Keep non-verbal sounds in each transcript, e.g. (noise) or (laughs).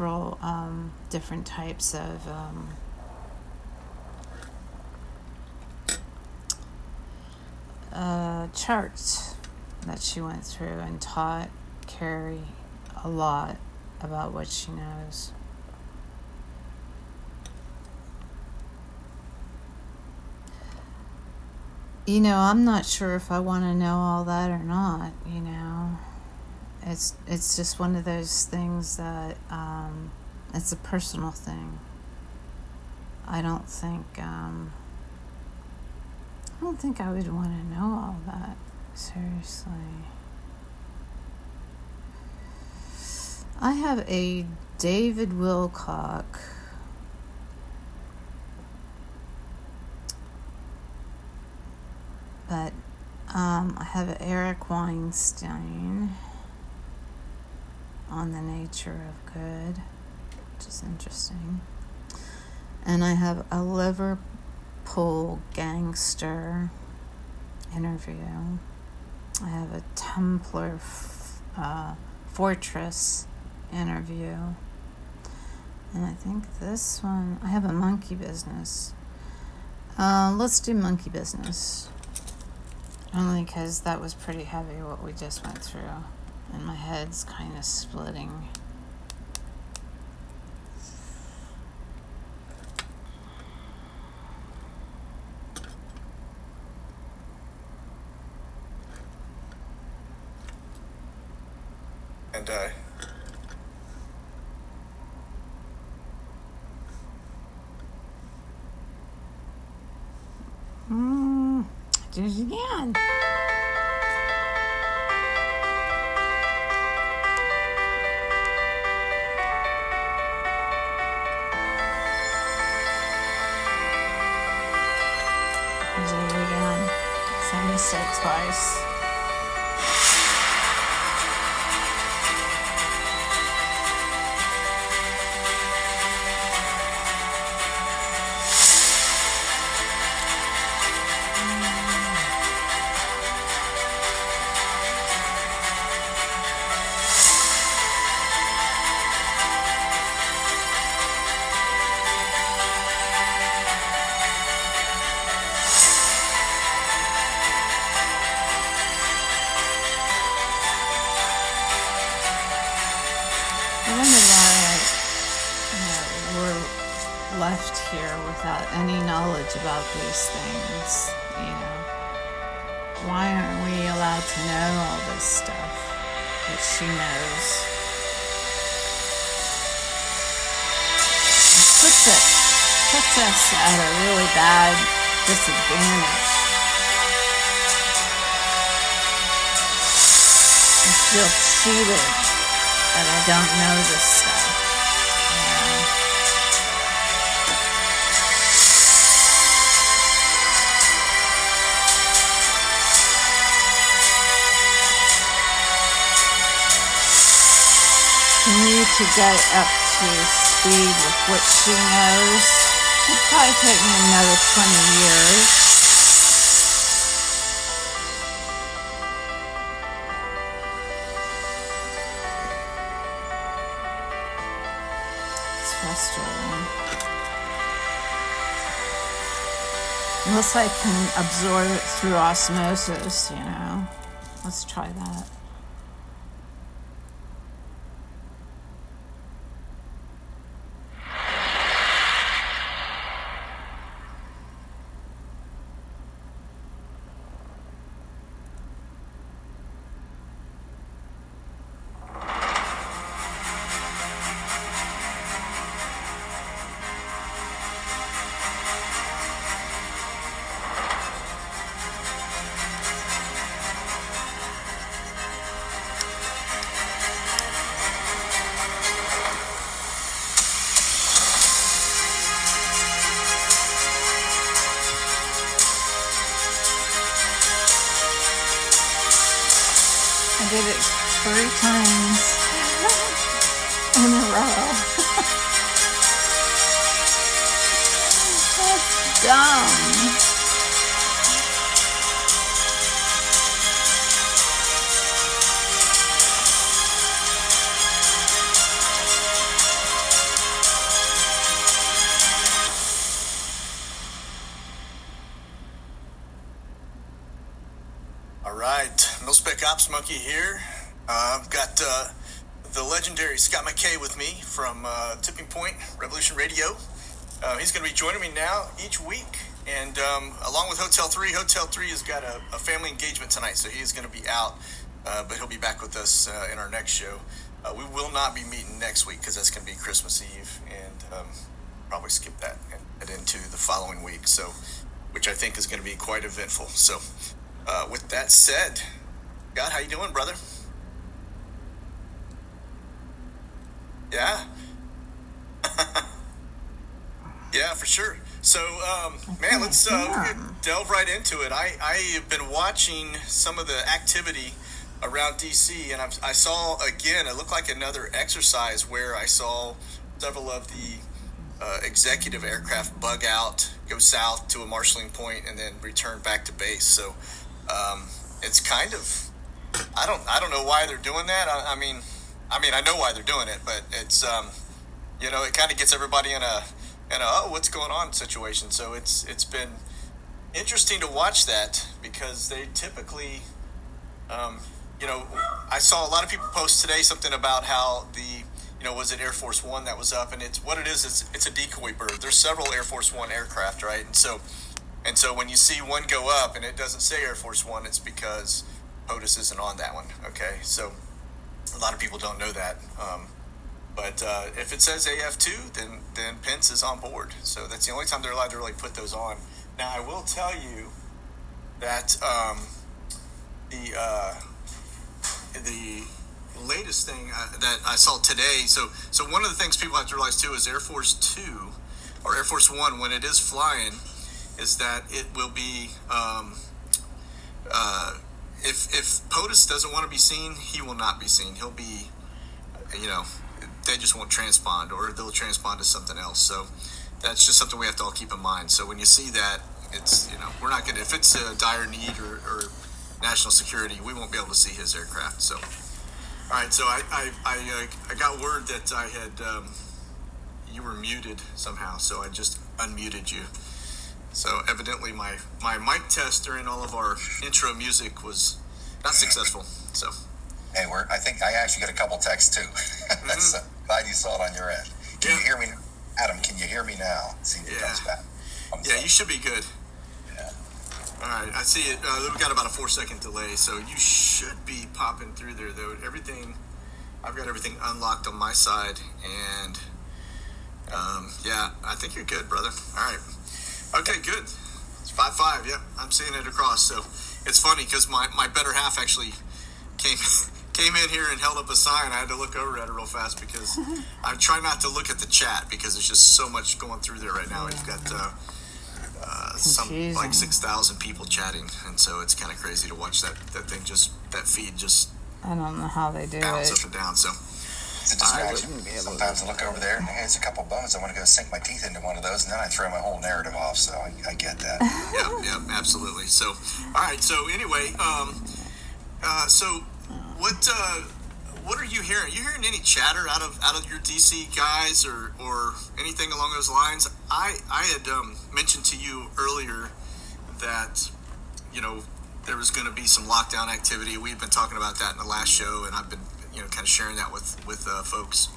several um, different types of um, uh, charts that she went through and taught Carrie a lot about what she knows. You know, I'm not sure if I want to know all that or not, you know. It's it's just one of those things that um, it's a personal thing. I don't think um, I don't think I would want to know all that. Seriously. I have a David Wilcock. But um, I have Eric Weinstein on the nature of good, which is interesting. And I have a Liverpool gangster interview. I have a Templar f- uh, fortress interview. And I think this one, I have a monkey business. Uh, let's do monkey business. Only because that was pretty heavy what we just went through. And my head's kind of splitting. And I. Mm, do it again. Mistake twice. To get up to speed with what she knows. It'll probably take me another 20 years. It's frustrating. Unless I can absorb it through osmosis, you know. Let's try that. Each week. And um, along with Hotel 3, Hotel 3 has got a, a family engagement tonight, so he's going to be out, uh, but he'll be back with us uh, in our next show. Uh, we will not be meeting next week because that's going to be Christmas Eve, and um, probably skip that and head into the following week. So, which I think is going to be quite eventful. So, uh, with that said, God, how you doing, brother? Yeah. (laughs) yeah, for sure. So, um, man, let's uh, delve right into it. I, I have been watching some of the activity around DC, and I'm, I saw again, it looked like another exercise where I saw several of the uh, executive aircraft bug out, go south to a marshaling point, and then return back to base. So um, it's kind of I don't I don't know why they're doing that. I, I mean, I mean I know why they're doing it, but it's um, you know it kind of gets everybody in a in a oh what's going on situation. So it's it's been interesting to watch that because they typically um, you know I saw a lot of people post today something about how the you know, was it Air Force One that was up? And it's what it is. It's it's a decoy bird. There's several Air Force One aircraft, right? And so, and so when you see one go up and it doesn't say Air Force One, it's because POTUS isn't on that one. Okay, so a lot of people don't know that. Um, but uh, if it says AF two, then then Pence is on board. So that's the only time they're allowed to really put those on. Now I will tell you that um, the uh, the latest thing uh, that I saw today. So, so one of the things people have to realize too is Air Force Two or Air Force One, when it is flying, is that it will be. Um, uh, if if POTUS doesn't want to be seen, he will not be seen. He'll be, you know, they just won't transpond, or they'll transpond to something else. So that's just something we have to all keep in mind. So when you see that, it's you know we're not gonna if it's a dire need or, or national security, we won't be able to see his aircraft. So. All right, so I I, I, uh, I got word that I had um, you were muted somehow, so I just unmuted you. So evidently my my mic test during all of our intro music was not successful. So hey, we're I think I actually got a couple texts too. (laughs) mm-hmm. so glad you saw it on your end. Can yeah. you hear me, Adam? Can you hear me now? See if it yeah. comes back. I'm yeah, you should be good. All right, I see it. Uh, we've got about a four second delay, so you should be popping through there though. Everything, I've got everything unlocked on my side, and um, yeah, I think you're good, brother. All right, okay, good. It's five five. Yep, I'm seeing it across. So it's funny because my my better half actually came. (laughs) came in here and held up a sign. I had to look over at it real fast because (laughs) I try not to look at the chat because there's just so much going through there right now. We've got uh, uh, some like six thousand people chatting, and so it's kind of crazy to watch that that thing just that feed just. I don't know how they do bounce it. up and down. So. It's a distraction. Sometimes I look over there and hey, it's a couple bones. I want to go sink my teeth into one of those, and then I throw my whole narrative off. So I, I get that. (laughs) yeah, yeah, absolutely. So, all right. So anyway, um, uh, so what? Uh, what are you hearing? Are you hearing any chatter out of out of your DC guys or or anything along those lines? I I had um, mentioned to you earlier that you know there was going to be some lockdown activity. We've been talking about that in the last show, and I've been you know kind of sharing that with with uh, folks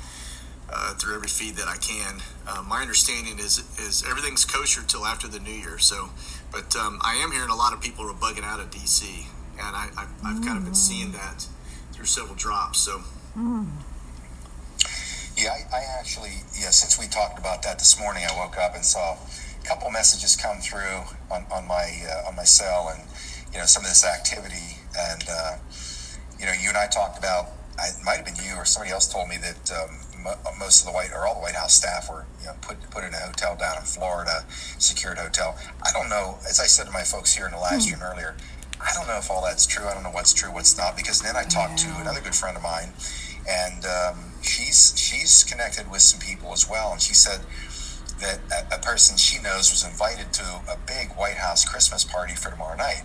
uh, through every feed that I can. Uh, my understanding is is everything's kosher till after the new year. So, but um, I am hearing a lot of people are bugging out of DC, and I, I I've kind of been seeing that several drops. So. Mm. Yeah, I, I, actually, yeah, since we talked about that this morning, I woke up and saw a couple messages come through on, on my uh, on my cell, and you know some of this activity, and uh, you know, you and I talked about. It might have been you or somebody else told me that um, most of the White or all the White House staff were you know put put in a hotel down in Florida, secured hotel. I don't know. As I said to my folks here in the live stream mm. earlier, I don't know if all that's true. I don't know what's true, what's not. Because then I talked to another good friend of mine, and um, she's she's connected with some people as well, and she said that a, a, person she knows was invited to a big White House Christmas party for tomorrow night.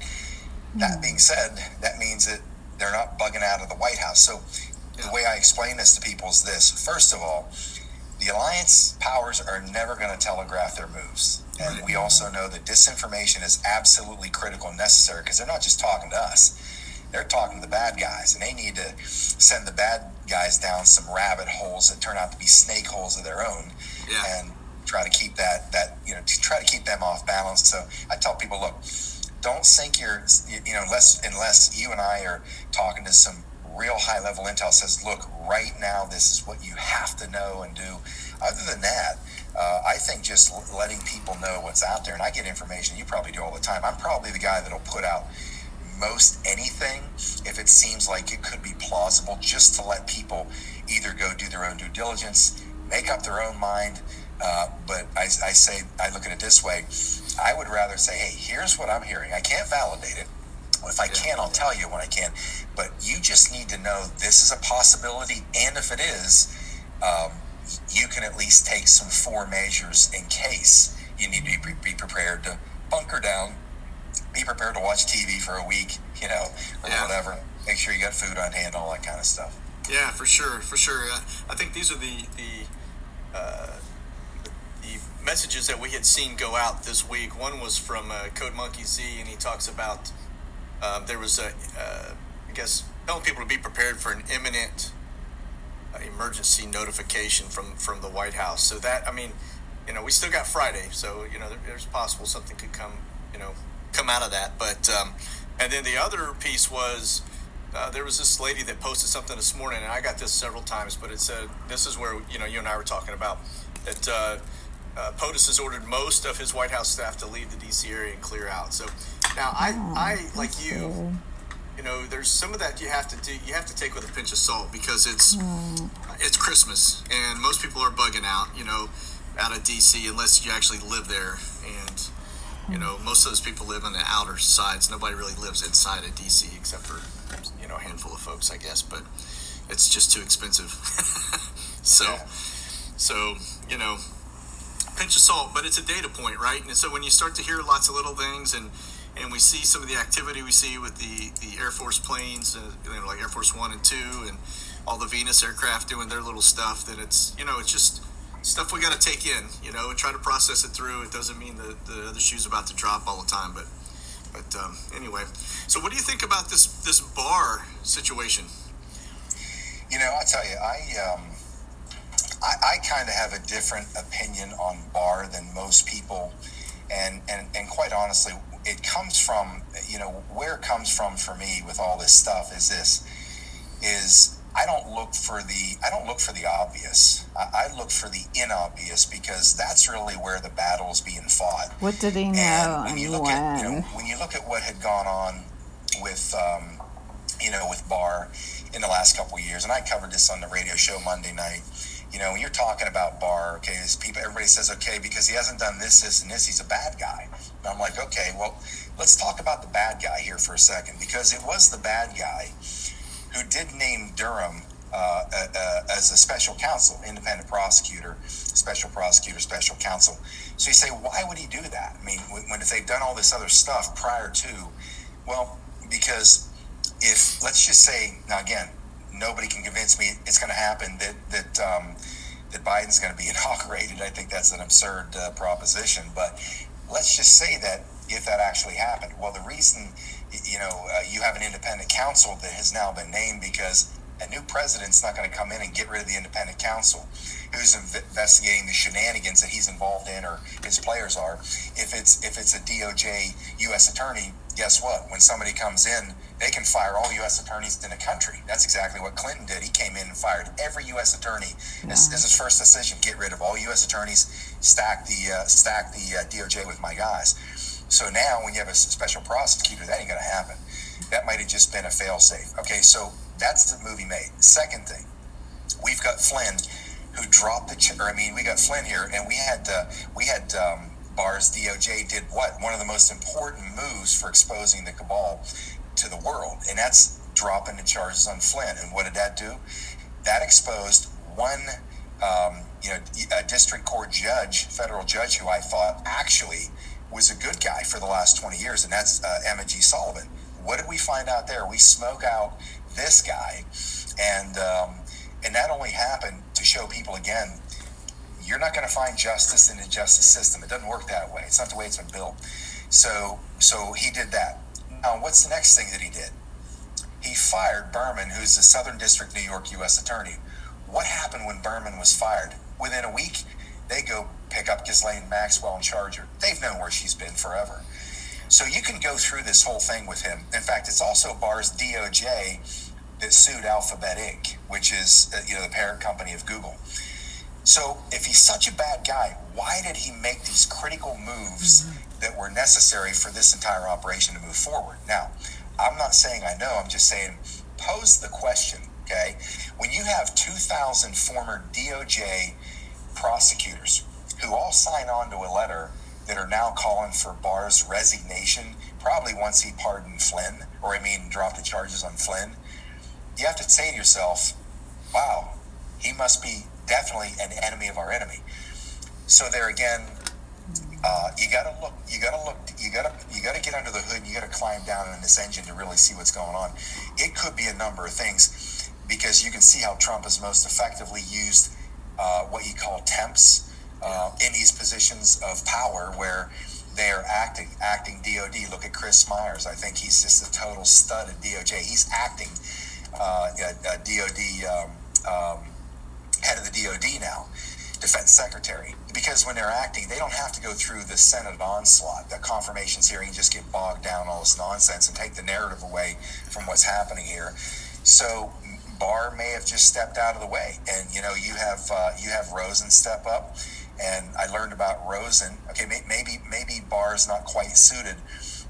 Mm. That being said, that means that they're not bugging out of the White House. So the way I explain this to people is this: first of all, the alliance powers are never going to telegraph their moves. And we also know that disinformation is absolutely critical and necessary because they're not just talking to us. they're talking to the bad guys, and they need to send the bad guys down some rabbit holes that turn out to be snake holes of their own, yeah. and try to keep that that you know to try to keep them off balance. So I tell people, look, don't sink your you know unless unless you and I are talking to some real high level intel says, look, right now this is what you have to know and do. Other than that, uh, I think just letting people know what's out there, and I get information you probably do all the time. I'm probably the guy that'll put out most anything if it seems like it could be plausible, just to let people either go do their own due diligence, make up their own mind. Uh, but I, I say, I look at it this way I would rather say, hey, here's what I'm hearing. I can't validate it. If I can, I'll tell you when I can. But you just need to know this is a possibility, and if it is, um, you can at least take some four measures in case you need to be, be prepared to bunker down, be prepared to watch TV for a week, you know, or yeah. whatever. Make sure you got food on hand, all that kind of stuff. Yeah, for sure, for sure. Uh, I think these are the the uh, the messages that we had seen go out this week. One was from uh, Code Monkey Z, and he talks about uh, there was a, uh, I guess, telling people to be prepared for an imminent emergency notification from from the White House. So that I mean, you know, we still got Friday, so you know, there, there's possible something could come, you know, come out of that. But um, and then the other piece was. Uh, there was this lady that posted something this morning, and I got this several times, but it said, "This is where you know you and I were talking about that uh, uh, POTUS has ordered most of his White House staff to leave the D.C. area and clear out." So now I, oh, I like you, you know, there's some of that you have to do. You have to take with a pinch of salt because it's mm. it's Christmas and most people are bugging out. You know, out of DC unless you actually live there, and you know most of those people live on the outer sides. Nobody really lives inside of DC except for you know a handful of folks, I guess. But it's just too expensive. (laughs) so, yeah. so you know, pinch of salt. But it's a data point, right? And so when you start to hear lots of little things and and we see some of the activity we see with the, the Air Force planes, uh, you know, like Air Force One and Two, and all the Venus aircraft doing their little stuff. That it's you know it's just stuff we got to take in, you know, and try to process it through. It doesn't mean that the other shoe's about to drop all the time, but but um, anyway. So what do you think about this this Barr situation? You know, I tell you, I um, I, I kind of have a different opinion on bar than most people, and and and quite honestly, it comes from you know where it comes from for me with all this stuff is this is I don't look for the I don't look for the obvious. I, I look for the inobvious because that's really where the battle is being fought. What did he know? And when you look when? at you know when you look at what had gone on with um, you know with Barr in the last couple of years, and I covered this on the radio show Monday night you know, when you're talking about Barr, okay, people, everybody says, okay, because he hasn't done this, this, and this, he's a bad guy. And I'm like, okay, well, let's talk about the bad guy here for a second, because it was the bad guy who did name Durham uh, uh, uh, as a special counsel, independent prosecutor, special prosecutor, special counsel. So you say, why would he do that? I mean, when, when if they've done all this other stuff prior to, well, because if let's just say now again, nobody can convince me it's going to happen that that um, that Biden's going to be (laughs) inaugurated. I think that's an absurd uh, proposition. But let's just say that if that actually happened, well, the reason you know uh, you have an independent counsel that has now been named because a new president's not going to come in and get rid of the independent counsel who's investigating the shenanigans that he's involved in or his players are. If it's if it's a DOJ U.S. attorney, guess what? When somebody comes in, they can fire all U.S. attorneys in the country. That's exactly what Clinton did. He came in and fired every U.S. attorney. Yeah. This, this is his first decision: get rid of all U.S. attorneys, stack the uh, stack the uh, DOJ with my guys. So now, when you have a special prosecutor, that ain't going to happen. That might have just been a failsafe. Okay, so that's the movie made. Second thing, we've got Flynn, who dropped the. Ch- or I mean, we got Flynn here, and we had uh, we had. Um, Barr's DOJ did what? One of the most important moves for exposing the cabal to the world, and that's dropping the charges on Flynn. And what did that do? That exposed one, um, you know, a district court judge, federal judge, who I thought actually was a good guy for the last 20 years, and that's uh, Emmet G. Sullivan. What did we find out there? We smoke out this guy, and um, and that only happened to show people again you're not going to find justice in the justice system. It doesn't work that way. It's not the way it's been built. So, so he did that. Now, what's the next thing that he did? he fired Berman, who's the Southern District, New York U.S. Attorney. What happened when Berman was fired? Within a week, they go pick up Ghislaine Maxwell and charge her. They've known where she's been forever. So you can go through this whole thing with him. In fact, it's also Barr's DOJ that sued Alphabet Inc., which is uh, you know the parent company of Google. So if he's such a bad guy, why did he make these critical moves mm-hmm. that were necessary for this entire operation to move forward? Now, I'm not saying I know. I'm just saying pose the question. Okay, when you have 2,000 former DOJ prosecutors who all sign on to a letter that are now calling for Barr's resignation, probably once he pardoned Flynn, or I mean, dropped the charges on Flynn, you have to say to yourself, wow, he must be definitely an enemy of our enemy. So there again, uh, you gotta look, you gotta look, you gotta, you gotta get under the hood. You gotta climb down in this engine to really see what's going on. It could be a number of things because you can see how Trump has most effectively used uh, what you call temps uh, in these positions of power where they are acting acting DOD. Look at Chris Myers. I think he's just a total stud at DOJ. He's acting uh, DOD um, um, head of the DOD now, defense secretary. Because when they're acting, they don't have to go through the Senate onslaught, the confirmations hearing, just get bogged down all this nonsense and take the narrative away from what's happening here. So Barr may have just stepped out of the way, and you know you have uh, you have Rosen step up and I learned about Rosen. Okay, maybe maybe Barr's not quite suited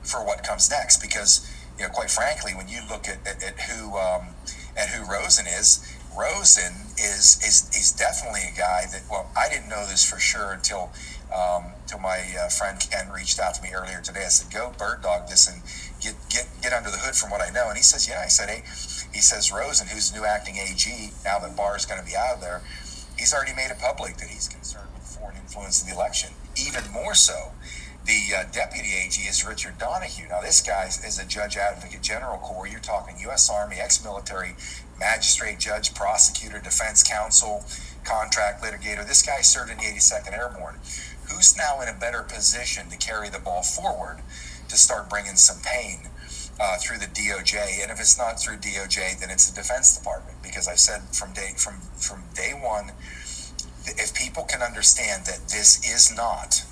for what comes next because you know, quite frankly, when you look at, at, at who um, at who Rosen is, Rosen is is is definitely a guy that. Well, I didn't know this for sure until um, until my uh, friend Ken reached out to me earlier today. I said, "Go bird dog this and get get get under the hood from what I know." And he says, "Yeah." I said, "Hey." He says Rosen, who's new acting AG, now that Barr is going to be out of there, he's already made it public that he's concerned with foreign influence in the election. Even more so, the uh, deputy AG is Richard Donoghue. Now, this guy is a judge advocate general corps. You're talking U.S. Army, ex military, magistrate, judge, prosecutor, defense counsel, contract litigator. This guy served in the 82nd Airborne. Who's now in a better position to carry the ball forward to start bringing some pain uh, through the DOJ? And if it's not through DOJ, then it's the Defense Department. Because I said from day from from day one if people can understand that this is not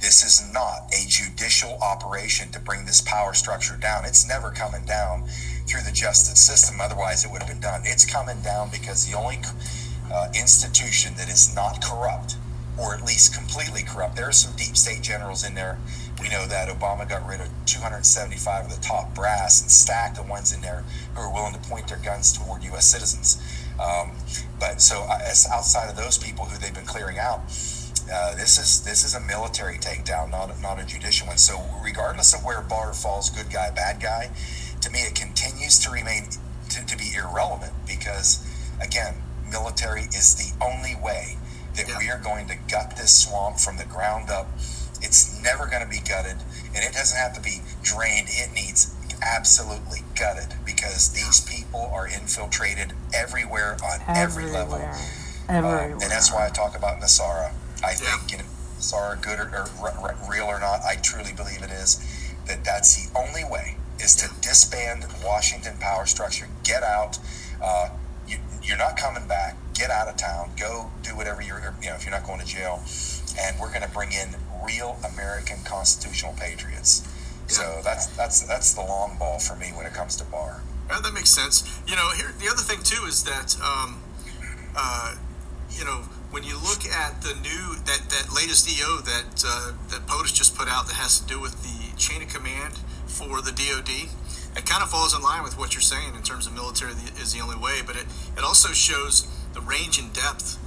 this is not a judicial operation to bring this power structure down. It's never coming down through the justice system. Otherwise, it would have been done. It's coming down because the only uh, institution that is not corrupt, or at least completely corrupt, there are some deep state generals in there. We know that Obama got rid of 275 of the top brass and stacked the ones in there who are willing to point their guns toward U.S. citizens. Um, but so uh, outside of those people who they've been clearing out, uh, this is this is a military takedown, not not a judicial one. So regardless of where Barr falls, good guy, bad guy, to me it continues to remain to, to be irrelevant because again, military is the only way that yeah. we are going to gut this swamp from the ground up. It's never going to be gutted, and it doesn't have to be drained. It needs absolutely gutted because these people are infiltrated everywhere on every level. Everywhere. Um, and that's why I talk about NESARA. I think you know, NESARA, good or, or, or, real or not, I truly believe it is. That that's the only way is to disband Washington power structure. Get out. Uh, you, you're not coming back. Get out of town. Go do whatever you're. You know, if you're not going to jail, and we're going to bring in real American constitutional patriots. So that's that's that's the long ball for me when it comes to Barr. Yeah, that makes sense. You know, here the other thing too is that, um, uh, you know, when you look at the new that that latest EO that uh, that POTUS just put out that has to do with the chain of command for the DoD, it kind of falls in line with what you're saying in terms of military is the only way, but it it also shows the range and depth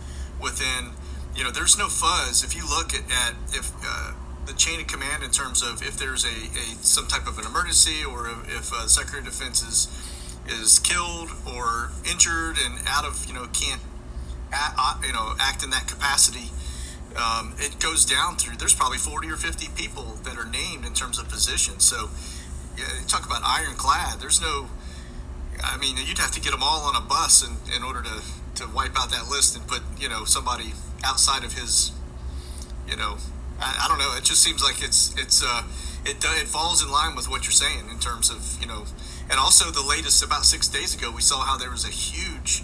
within. You know, there's no fuzz. If you look at, at if uh, the chain of command in terms of if there's a, a some type of an emergency or if uh, Secretary of Defense is is killed or injured and out of you know can't act, you know act in that capacity. Um, it goes down through. There's probably 40 or 50 people that are named in terms of positions. So, talk about ironclad. There's no. I mean, you'd have to get them all on a bus in, in order to, to wipe out that list and put you know somebody outside of his you know I, I, don't know. It just seems like it's it's uh, it it falls in line with what you're saying in terms of you know, and also the latest about six days ago, we saw how there was a huge,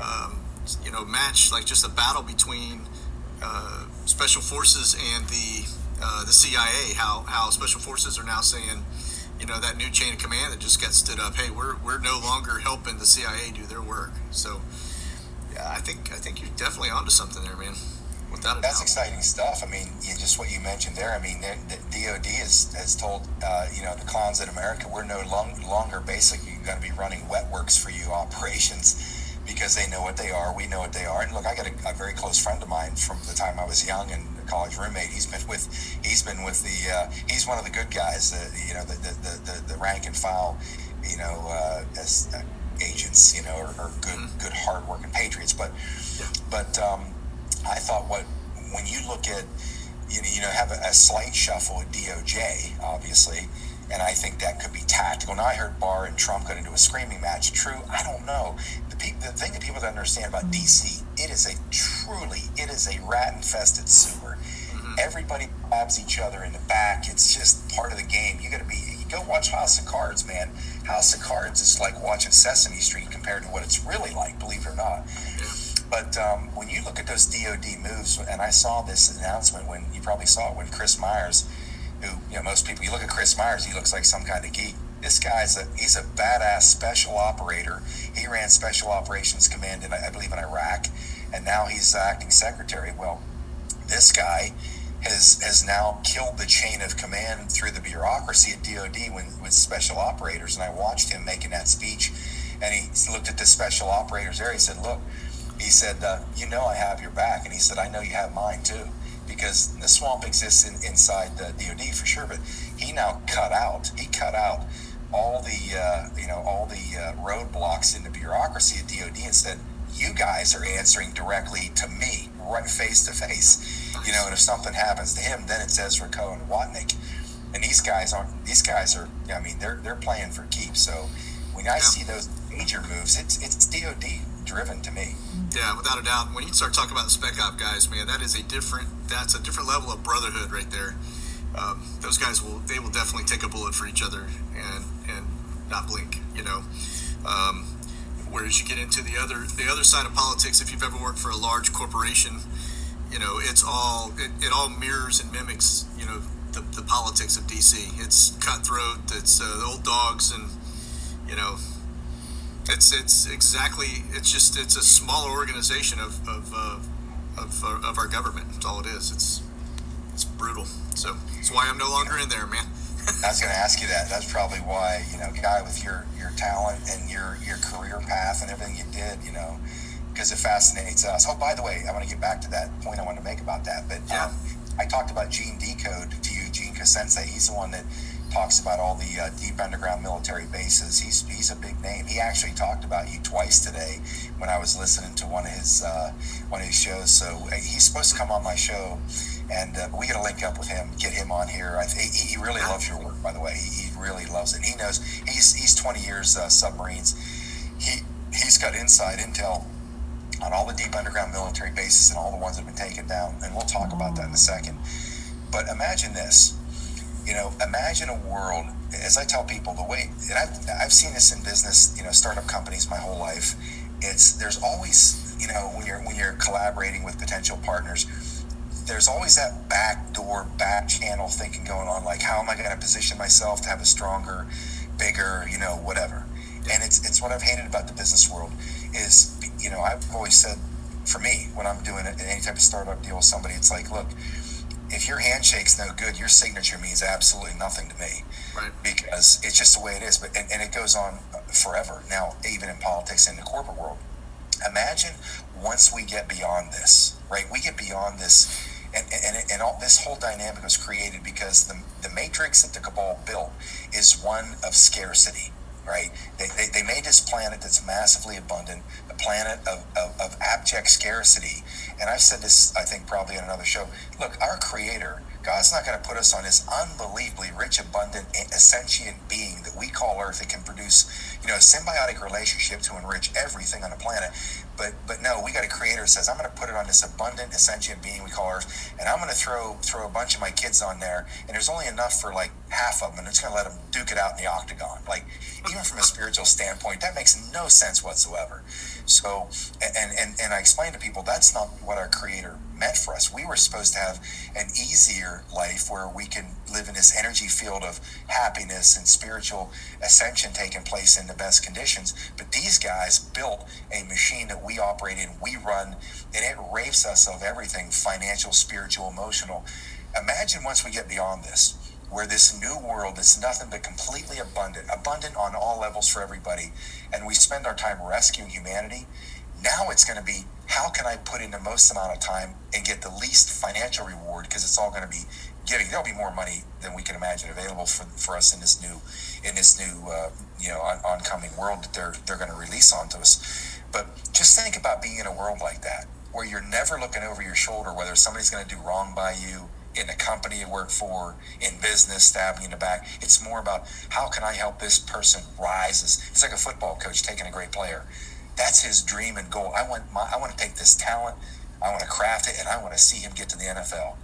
um, you know, match like just a battle between uh, special forces and the uh, the CIA. How how special forces are now saying, you know, that new chain of command that just got stood up. Hey, we're we're no longer helping the CIA do their work. So, yeah, I think I think you're definitely onto something there, man. Without That's doubt. exciting stuff. I mean, you, just what you mentioned there. I mean, the, the DoD has, has told uh, you know the clowns in America we're no long, longer basically going to be running wet works for you operations because they know what they are. We know what they are. And look, I got a, a very close friend of mine from the time I was young and college roommate. He's been with he's been with the uh, he's one of the good guys. Uh, you know, the the, the, the rank and file. You know, uh, as uh, agents. You know, or, or good Mm-hmm. good hardworking patriots. But but um, I thought what when you look at you know, you know have a, a slight shuffle at DOJ, obviously, and I think that could be tactical. Now I heard Barr and Trump got into a screaming match. True, I don't know. The, pe- the thing that people don't understand about DC, it is a truly, it is a rat infested sewer. Everybody grabs each other in the back. It's just part of the game. You got to be. You go watch House of Cards, man. House of Cards is like watching Sesame Street compared to what it's really like. Believe it or not. But um, when you look at those DoD moves, and I saw this announcement when you probably saw it when Chris Myers, who you know most people, you look at Chris Myers, he looks like some kind of geek. This guy's a he's a badass special operator. He ran Special Operations Command in I believe in Iraq, and now he's acting secretary. Well, this guy has has now killed the chain of command through the bureaucracy at DoD when, with special operators. And I watched him making that speech, and he looked at the special operators there. He said, "Look," he said, uh, "You know I have your back," and he said, "I know you have mine too." Because the swamp exists in, inside the DoD for sure, but he now cut out. He cut out all the uh, you know all the uh, roadblocks in the bureaucracy at DoD and said, "You guys are answering directly to me, right face to face." You know, and if something happens to him, then it's Ezra Cohen and Watnick, and these guys aren't. These guys are. I mean, they're they're playing for keeps. So when I see those major moves, it's it's DoD driven to me. Yeah, without a doubt. When you start talking about the spec op guys, man, that is a different. That's a different level of brotherhood right there. Um, those guys will they will definitely take a bullet for each other and and not blink. You know. Um, whereas you get into the other the other side of politics, if you've ever worked for a large corporation, you know it's all it, it all mirrors and mimics you know the, the politics of DC. It's cutthroat. It's uh, the old dogs and you know it's it's exactly it's just it's a smaller organization of of uh, of, uh, of our government. That's all it is. It's it's brutal. So that's why I'm no longer in there, man. I was going to ask you that. That's probably why you know, guy with your your talent and your your career path and everything you did, you know, because it fascinates us. Oh, by the way, I want to get back to that point I wanted to make about that. But Yeah. um, I talked about Gene Decode to you, Gene Sensei. He's the one that talks about all the uh, deep underground military bases. He's he's a big name. He actually talked about you twice today when I was listening to one of his uh, one of his shows. So uh, he's supposed to come on my show, and uh, we got to link up with him, get him on here. I think he, he really loves your work, by the way. He, he really loves it. He knows he's he's 20 years uh, submarines. He he's got inside intel on all the deep underground military bases and all the ones that have been taken down, and we'll talk about that in a second. But imagine this, you know, imagine a world. As I tell people, the way, and I've I've seen this in business, you know, startup companies my whole life. It's there's always, you know, when you're when you're collaborating with potential partners, there's always that back door, back channel thinking going on. Like, how am I going to position myself to have a stronger, bigger, you know, whatever. And it's it's what I've hated about the business world is, you know, I've always said, for me, when I'm doing any type of startup deal with somebody, it's like, look, if your handshake's no good, your signature means absolutely nothing to me Right. because it's just the way it is. But and, and it goes on forever now, even in politics and the corporate world. Imagine once we get beyond this, right? We get beyond this, and and, and all this whole dynamic was created because the the matrix that the cabal built is one of scarcity. Right? They, they, they made this planet that's massively abundant, a planet of, of, of abject scarcity. And I've said this, I think, probably on another show. Look, our Creator, God's not going to put us on this unbelievably rich, abundant, sentient being that we call Earth that can produce, you know, a symbiotic relationship to enrich everything on the planet. But but no, we got a creator that says I'm going to put it on this abundant ascension being we call Earth, and I'm going to throw throw a bunch of my kids on there, and there's only enough for like half of them, and it's going to let them duke it out in the octagon. Like even from a spiritual standpoint, that makes no sense whatsoever. So, and and and I explain to people that's not what our creator meant for us. We were supposed to have an easier life where we can live in this energy field of happiness and spiritual ascension taking place in the best conditions. But these guys built a machine that we operate in, we run, and it rapes us of everything financial, spiritual, emotional. Imagine once we get beyond this, where this new world is nothing but completely abundant, abundant on all levels for everybody, and we spend our time rescuing humanity. Now it's going to be how can I put in the most amount of time and get the least financial reward because it's all going to be giving. There'll be more money than we can imagine available for, for us in this new in this new uh, you know on, oncoming world that they're they're going to release onto us. But just think about being in a world like that where you're never looking over your shoulder whether somebody's going to do wrong by you in the company you work for, in business, stabbing in the back. It's more about how can I help this person rise? It's like a football coach taking a great player that's his dream and goal. I want my, I want to take this talent, I want to craft it, and I want to see him get to the NFL.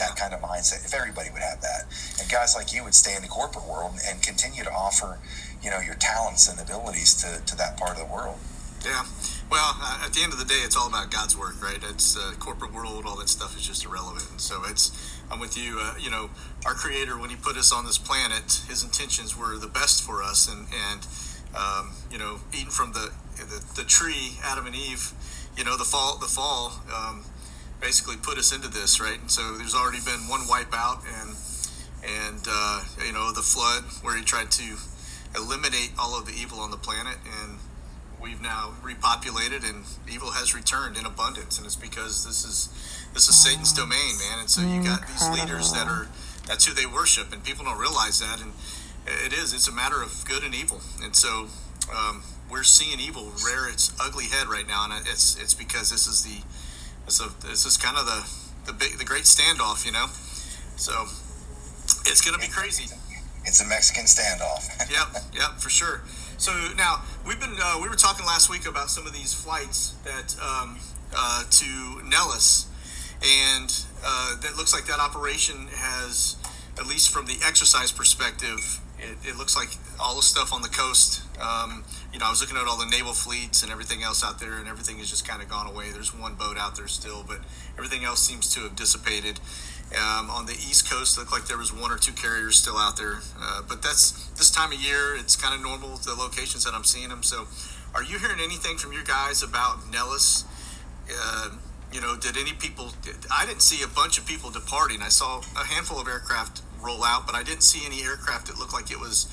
That kind of mindset. If everybody would have that, and guys like you would stay in the corporate world and continue to offer, you know, your talents and abilities to, to that part of the world. Yeah. Well, uh, at the end of the day, it's all about God's work, right? It's uh, corporate world, all that stuff is just irrelevant. And so it's, I'm with you. Uh, you know, our Creator, when He put us on this planet, His intentions were the best for us, and and um, you know, eating from the, the, the tree, Adam and Eve, you know, the fall, the fall, um, basically put us into this, right? And so there's already been one wipeout, and and uh, you know the flood where he tried to eliminate all of the evil on the planet, and we've now repopulated, and evil has returned in abundance, and it's because this is this is Satan's domain, man. And so you got these leaders that are that's who they worship, and people don't realize that, and it is. It's a matter of good and evil, and so um, we're seeing evil rear its ugly head right now, and it's it's because this is the this is, this is kind of the the big the great standoff, you know. So it's going to be crazy. It's a Mexican standoff. (laughs) yep, yep, for sure. So now we've been uh, we were talking last week about some of these flights that um, uh, to Nellis, and uh, that looks like that operation has, at least from the exercise perspective, it, it, looks like all the stuff on the coast. Um, you know, I was looking at all the naval fleets and everything else out there, and everything has just kind of gone away. There's one boat out there still, but everything else seems to have dissipated. Um, on the East Coast, it looked like there was one or two carriers still out there, uh, but that's this time of year. It's kind of normal the locations that I'm seeing them. So, are you hearing anything from your guys about Nellis? Uh, you know, did any people? I didn't see a bunch of people departing. I saw a handful of aircraft roll out, but I didn't see any aircraft that looked like it was,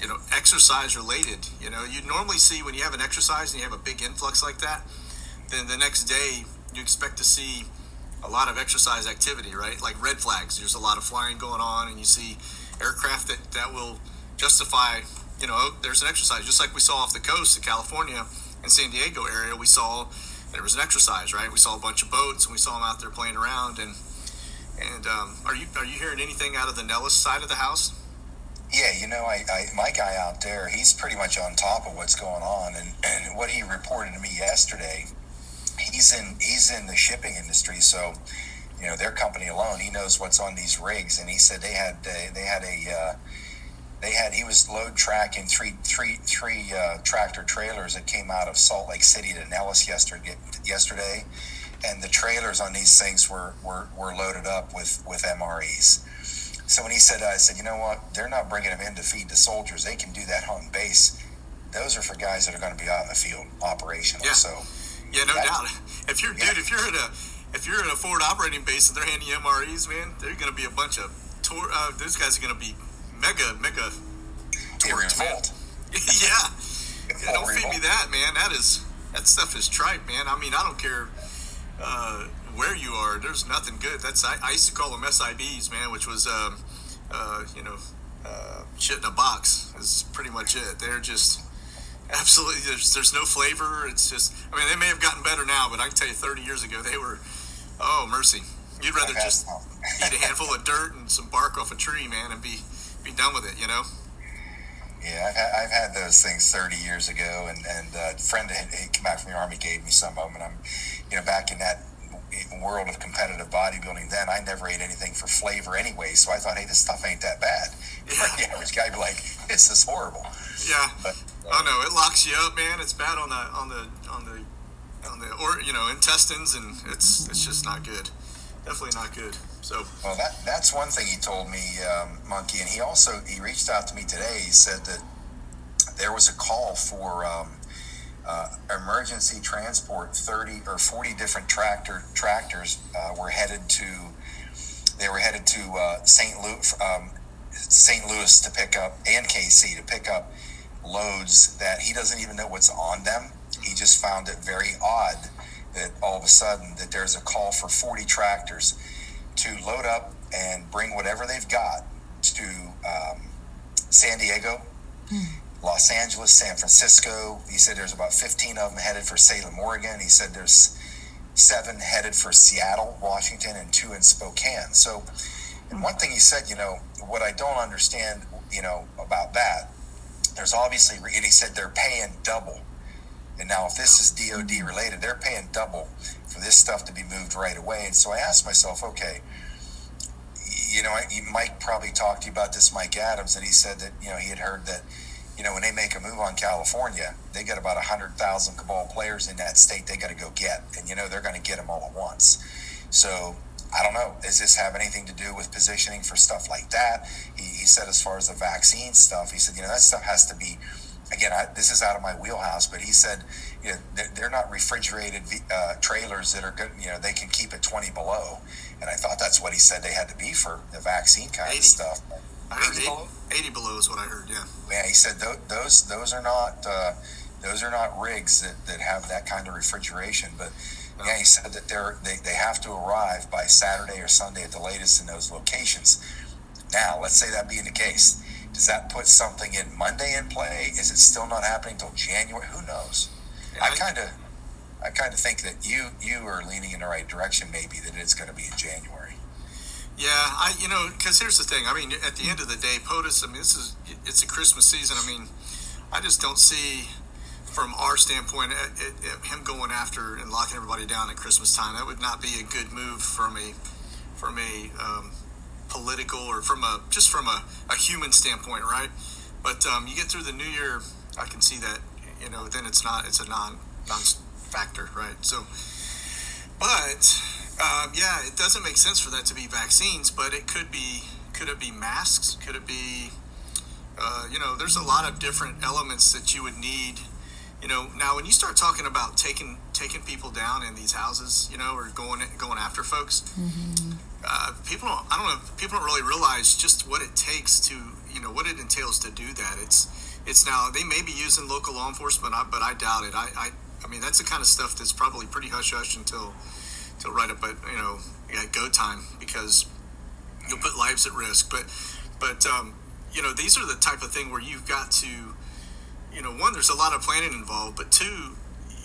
you know, exercise related. You know, you normally see when you have an exercise and you have a big influx like that, then the next day you expect to see a lot of exercise activity, right? Like red flags. There's a lot of flying going on, and you see aircraft that that will justify. You know, oh, there's an exercise, just like we saw off the coast of California and San Diego area. We saw there was an exercise, right? We saw a bunch of boats, and we saw them out there playing around, and and um, are you are you hearing anything out of the Nellis side of the house? Yeah, you know, I, I my guy out there, he's pretty much on top of what's going on, and, and what he reported to me yesterday, he's in he's in the shipping industry, so you know their company alone, he knows what's on these rigs, and he said they had uh, they had a uh, they had he was load tracking three three three uh, tractor trailers that came out of Salt Lake City to Nellis yesterday yesterday. And the trailers on these things were, were, were loaded up with, with MREs. So when he said, I said, you know what? They're not bringing them in to feed the soldiers. They can do that on base. Those are for guys that are going to be out in the field operational. Yeah. So, yeah, no doubt. If you're, yeah. dude, if you're at a, if you're at a forward operating base and they're handing MREs, man, they're going to be a bunch of tour. Uh, those guys are going to be mega, mega. Torch, man. (laughs) yeah. yeah don't feed me that, man. That is that stuff is tripe, man. I mean, I don't care uh, where you are, there's nothing good. That's I, I used to call them SIBs, man, which was um, uh, you know uh, shit in a box. Is pretty much it. They're just absolutely there's there's no flavor. It's just I mean they may have gotten better now, but I can tell you 30 years ago they were oh mercy. You'd rather just eat a handful of dirt and some bark off a tree, man, and be be done with it, you know. Yeah, I've had, I've had those things 30 years ago, and and uh, a friend had, had come back from the army gave me some of them, and I'm, you know, back in that world of competitive bodybuilding. Then I never ate anything for flavor anyway, so I thought, hey, this stuff ain't that bad. (laughs) Yeah. the average guy be like, this is horrible. Yeah. But, uh, oh no, it locks you up, man. It's bad on the on the on the on the or you know intestines, and it's it's just not good. Definitely not good. So well, that that's one thing he told me, um, Monkey, and he also he reached out to me today. He said that there was a call for um, uh, emergency transport. Thirty or forty different tractor tractors uh, were headed to. They were headed to uh, St. Louis, um, St. Louis to pick up and KC to pick up loads that he doesn't even know what's on them he just found it very odd that all of a sudden that there's a call for 40 tractors to load up and bring whatever they've got to um, San Diego, mm. Los Angeles, San Francisco. He said there's about 15 of them headed for Salem, Oregon. He said there's seven headed for Seattle, Washington, and two in Spokane. So, and one thing he said, you know, what I don't understand, you know, about that, there's obviously, and he said they're paying double and now, if this is DOD related, they're paying double for this stuff to be moved right away. And so I asked myself, okay, you know, Mike probably talked to you about this, Mike Adams, and he said that, you know, he had heard that, you know, when they make a move on California, they got about 100,000 Cabal players in that state they got to go get. And, you know, they're going to get them all at once. So I don't know. Does this have anything to do with positioning for stuff like that? He, he said, as far as the vaccine stuff, he said, you know, that stuff has to be again, I, this is out of my wheelhouse, but he said, you know, they're, they're not refrigerated uh, trailers that are good. You know, they can keep it 20 below. And I thought that's what he said they had to be for the vaccine kind 80. of stuff. I heard 80 below? 80 below is what I heard. Yeah. Yeah. He said those, those are not, uh, those are not rigs that, that have that kind of refrigeration, but yeah, he said that they're, they, they have to arrive by Saturday or Sunday at the latest in those locations. Now, let's say that being the case does that put something in Monday in play? Is it still not happening until January? Who knows? Yeah, I kind of, I kind of think that you you are leaning in the right direction. Maybe that it's going to be in January. Yeah, I you know because here's the thing. I mean, at the end of the day, POTUS. I mean, this is it's a Christmas season. I mean, I just don't see from our standpoint at, at, at him going after and locking everybody down at Christmas time. That would not be a good move from a from a um, political or from a just from a, a human standpoint, right? But um, you get through the new year, I can see that you know then it's not it's a non non factor, right? So, but um, yeah, it doesn't make sense for that to be vaccines, but it could be could it be masks? Could it be uh, you know, there's a lot of different elements that you would need. You know, now when you start talking about taking taking people down in these houses, you know, or going going after folks, mm-hmm uh, people don't, I don't know people don't really realize just what it takes to you know what it entails to do that. It's it's now they may be using local law enforcement, but I doubt it. I, I I mean that's the kind of stuff that's probably pretty hush hush until until right up at you know at go time because you'll put lives at risk. But but um, you know these are the type of thing where you've got to you know one there's a lot of planning involved, but two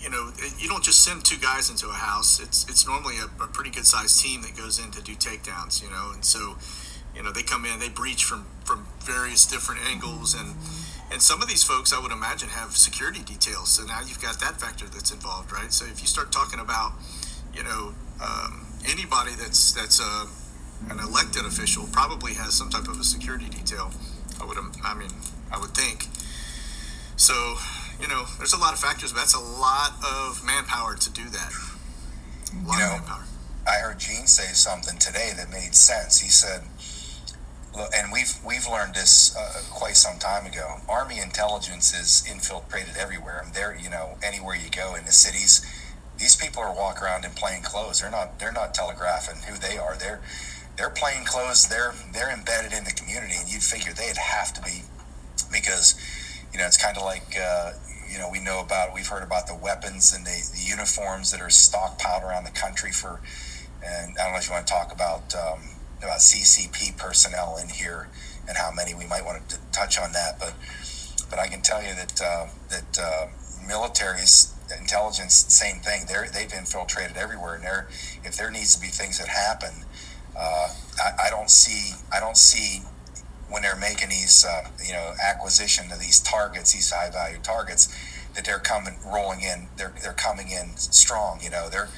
you know, you don't just send two guys into a house. It's it's normally a, a pretty good sized team that goes in to do takedowns. You know, and so you know they come in, they breach from from various different angles, and and some of these folks I would imagine have security details. So now you've got that factor that's involved, right? So if you start talking about, you know, um, anybody that's that's a uh, an elected official probably has some type of a security detail. I would, I mean, I would think. So you know, there's a lot of factors, but that's a lot of manpower to do that. A lot you know, of manpower. I heard Gene say something today that made sense. He said, and we've we've learned this uh, quite some time ago. Army intelligence is infiltrated everywhere. And there, you know, anywhere you go in the cities, these people are walking around in plain clothes. They're not they're not telegraphing who they are. They're they're plain clothes. They're they're embedded in the community, and you'd figure they'd have to be because you know it's kind of like uh, you know, we know about, we've heard about the weapons and the, the uniforms that are stockpiled around the country for, and I don't know if you want to talk about um, about CCP personnel in here and how many we might want to touch on that, but but I can tell you that uh, that uh, military's intelligence, same thing. They're they've infiltrated everywhere, and there if there needs to be things that happen, uh, I, I don't see I don't see when they're making these, uh, you know, acquisition of these targets, these high value targets, that they're coming rolling in. They're they're coming in strong. You know, they're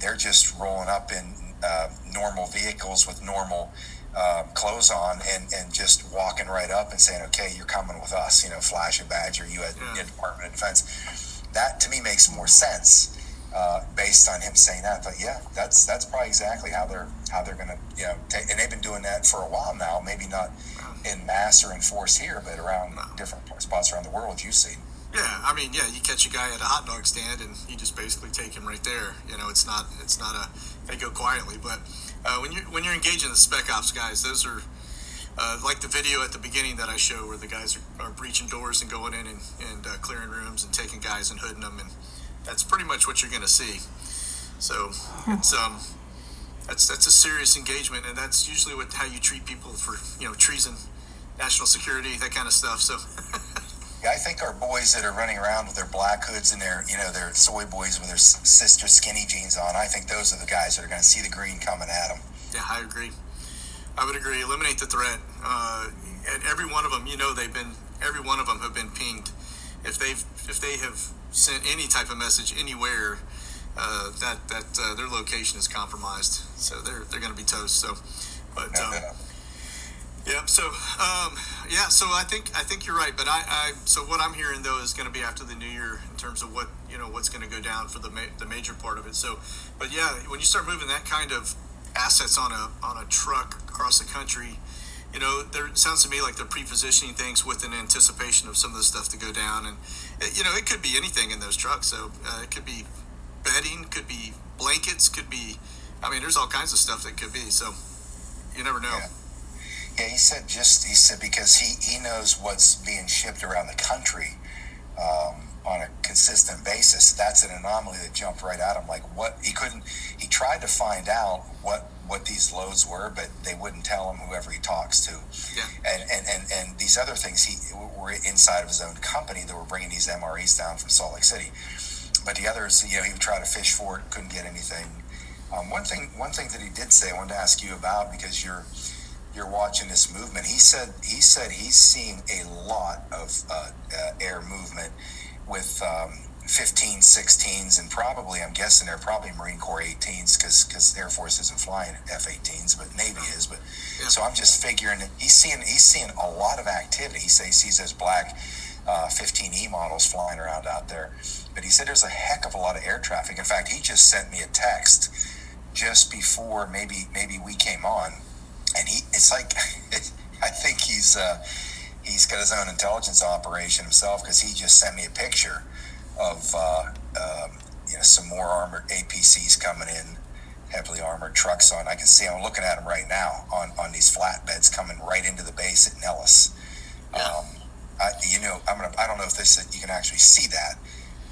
they're just rolling up in uh, normal vehicles with normal uh, clothes on and, and just walking right up and saying, okay, you're coming with us, you know, flash a badge or you at yeah. Department of Defense. That to me makes more sense uh, based on him saying that. But yeah, that's that's probably exactly how they're how they're going to you know take, and they've been doing that for a while now. Maybe not in mass or in force here, but around no. different spots around the world you see. Yeah, I mean, yeah, you catch a guy at a hot dog stand and you just basically take him right there. You know, it's not it's not a they go quietly, but uh, when you're when you're engaging the spec ops guys, those are uh, like the video at the beginning that I show where the guys are, are breaching doors and going in and, and uh, clearing rooms and taking guys and hooding them, and that's pretty much what you're going to see. So it's um that's that's a serious engagement, and that's usually what how you treat people for you know treason, national security, that kind of stuff. So. (laughs) I think our boys that are running around with their black hoods and their, you know, their soy boys with their sister skinny jeans on, I think those are the guys that are going to see the green coming at them. Yeah, I agree. I would agree. Eliminate the threat. Uh, and every one of them, you know, they've been, every one of them have been pinged. If they've, if they have sent any type of message anywhere, uh, that that uh, their location is compromised, so they're they're going to be toast. So, but. Um, Yep. So, um, yeah. So I think I think you're right. But I, I so what I'm hearing though is going to be after the new year in terms of what you know what's going to go down for the ma- the major part of it. So, but yeah, when you start moving that kind of assets on a on a truck across the country, you know, there sounds to me like they're pre-positioning things with an anticipation of some of the stuff to go down, and it, you know, it could be anything in those trucks. So uh, it could be bedding, could be blankets, could be. I mean, there's all kinds of stuff that could be. So you never know. Yeah. Yeah, he said just he said because he he knows what's being shipped around the country um, on a consistent basis. That's an anomaly that jumped right at him. Like what he couldn't. He tried to find out what what these loads were, but they wouldn't tell him whoever he talks to. Yeah. And, and, and, and these other things he were inside of his own company that were bringing these MREs down from Salt Lake City. But the others, you know, he would try to fish for it, couldn't get anything. Um, one thing, one thing that he did say, I wanted to ask you about because you're you're watching this movement. He said he said he's seen a lot of uh, uh, air movement with um, 15, 16s, and probably I'm guessing they're probably Marine Corps 18s because because Air Force isn't flying F-18s, but Navy is. But yeah. so I'm just figuring he's seeing he's seeing a lot of activity. He says he sees those black. Uh, 15E models flying around out there, but he said there's a heck of a lot of air traffic. In fact, he just sent me a text just before maybe maybe we came on and he it's like (laughs) I think he's uh, he's got his own intelligence operation himself because he just sent me a picture of uh, um, you know some more armored APCs coming in, heavily armored trucks on. I can see I'm looking at them right now on on these flatbeds coming right into the base at Nellis. Yeah. Um, I, you know, I'm gonna. I don't know if this you can actually see that.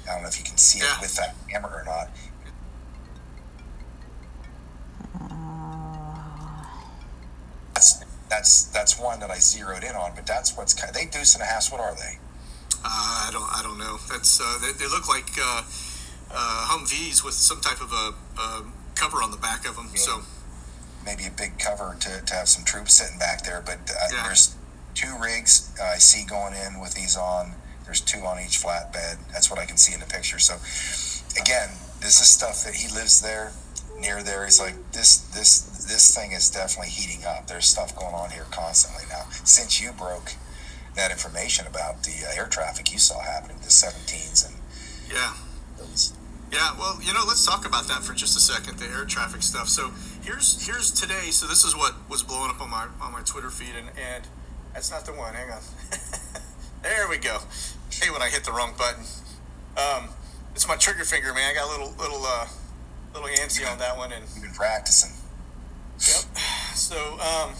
I don't know if you can see yeah. it with that camera or not. That's that's one that I zeroed in on. But that's what's kind of, they deuce and a half. What are they? Uh, I don't I don't know. That's uh, they, they, look like uh, uh Humvees with some type of a, cover on the back of them. Yeah. So maybe a big cover to, to have some troops sitting back there. But uh, yeah. there's two rigs I see going in with these on. There's two on each flatbed. That's what I can see in the picture. So again, this is stuff that he lives there near there. He's like this this this thing is definitely heating up. There's stuff going on here constantly now. Since you broke that information about the uh, air traffic you saw happening, the 17s and yeah, those. yeah. Well, you know, let's talk about that for just a second. The air traffic stuff. So here's here's today. So this is what was blowing up on my on my Twitter feed, and and that's not the one. Hang on. (laughs) there we go. Hey, when I hit the wrong button. Um, it's my trigger finger, man. I got a little little uh, little antsy on that one, and you've been practicing. Yep. So, um,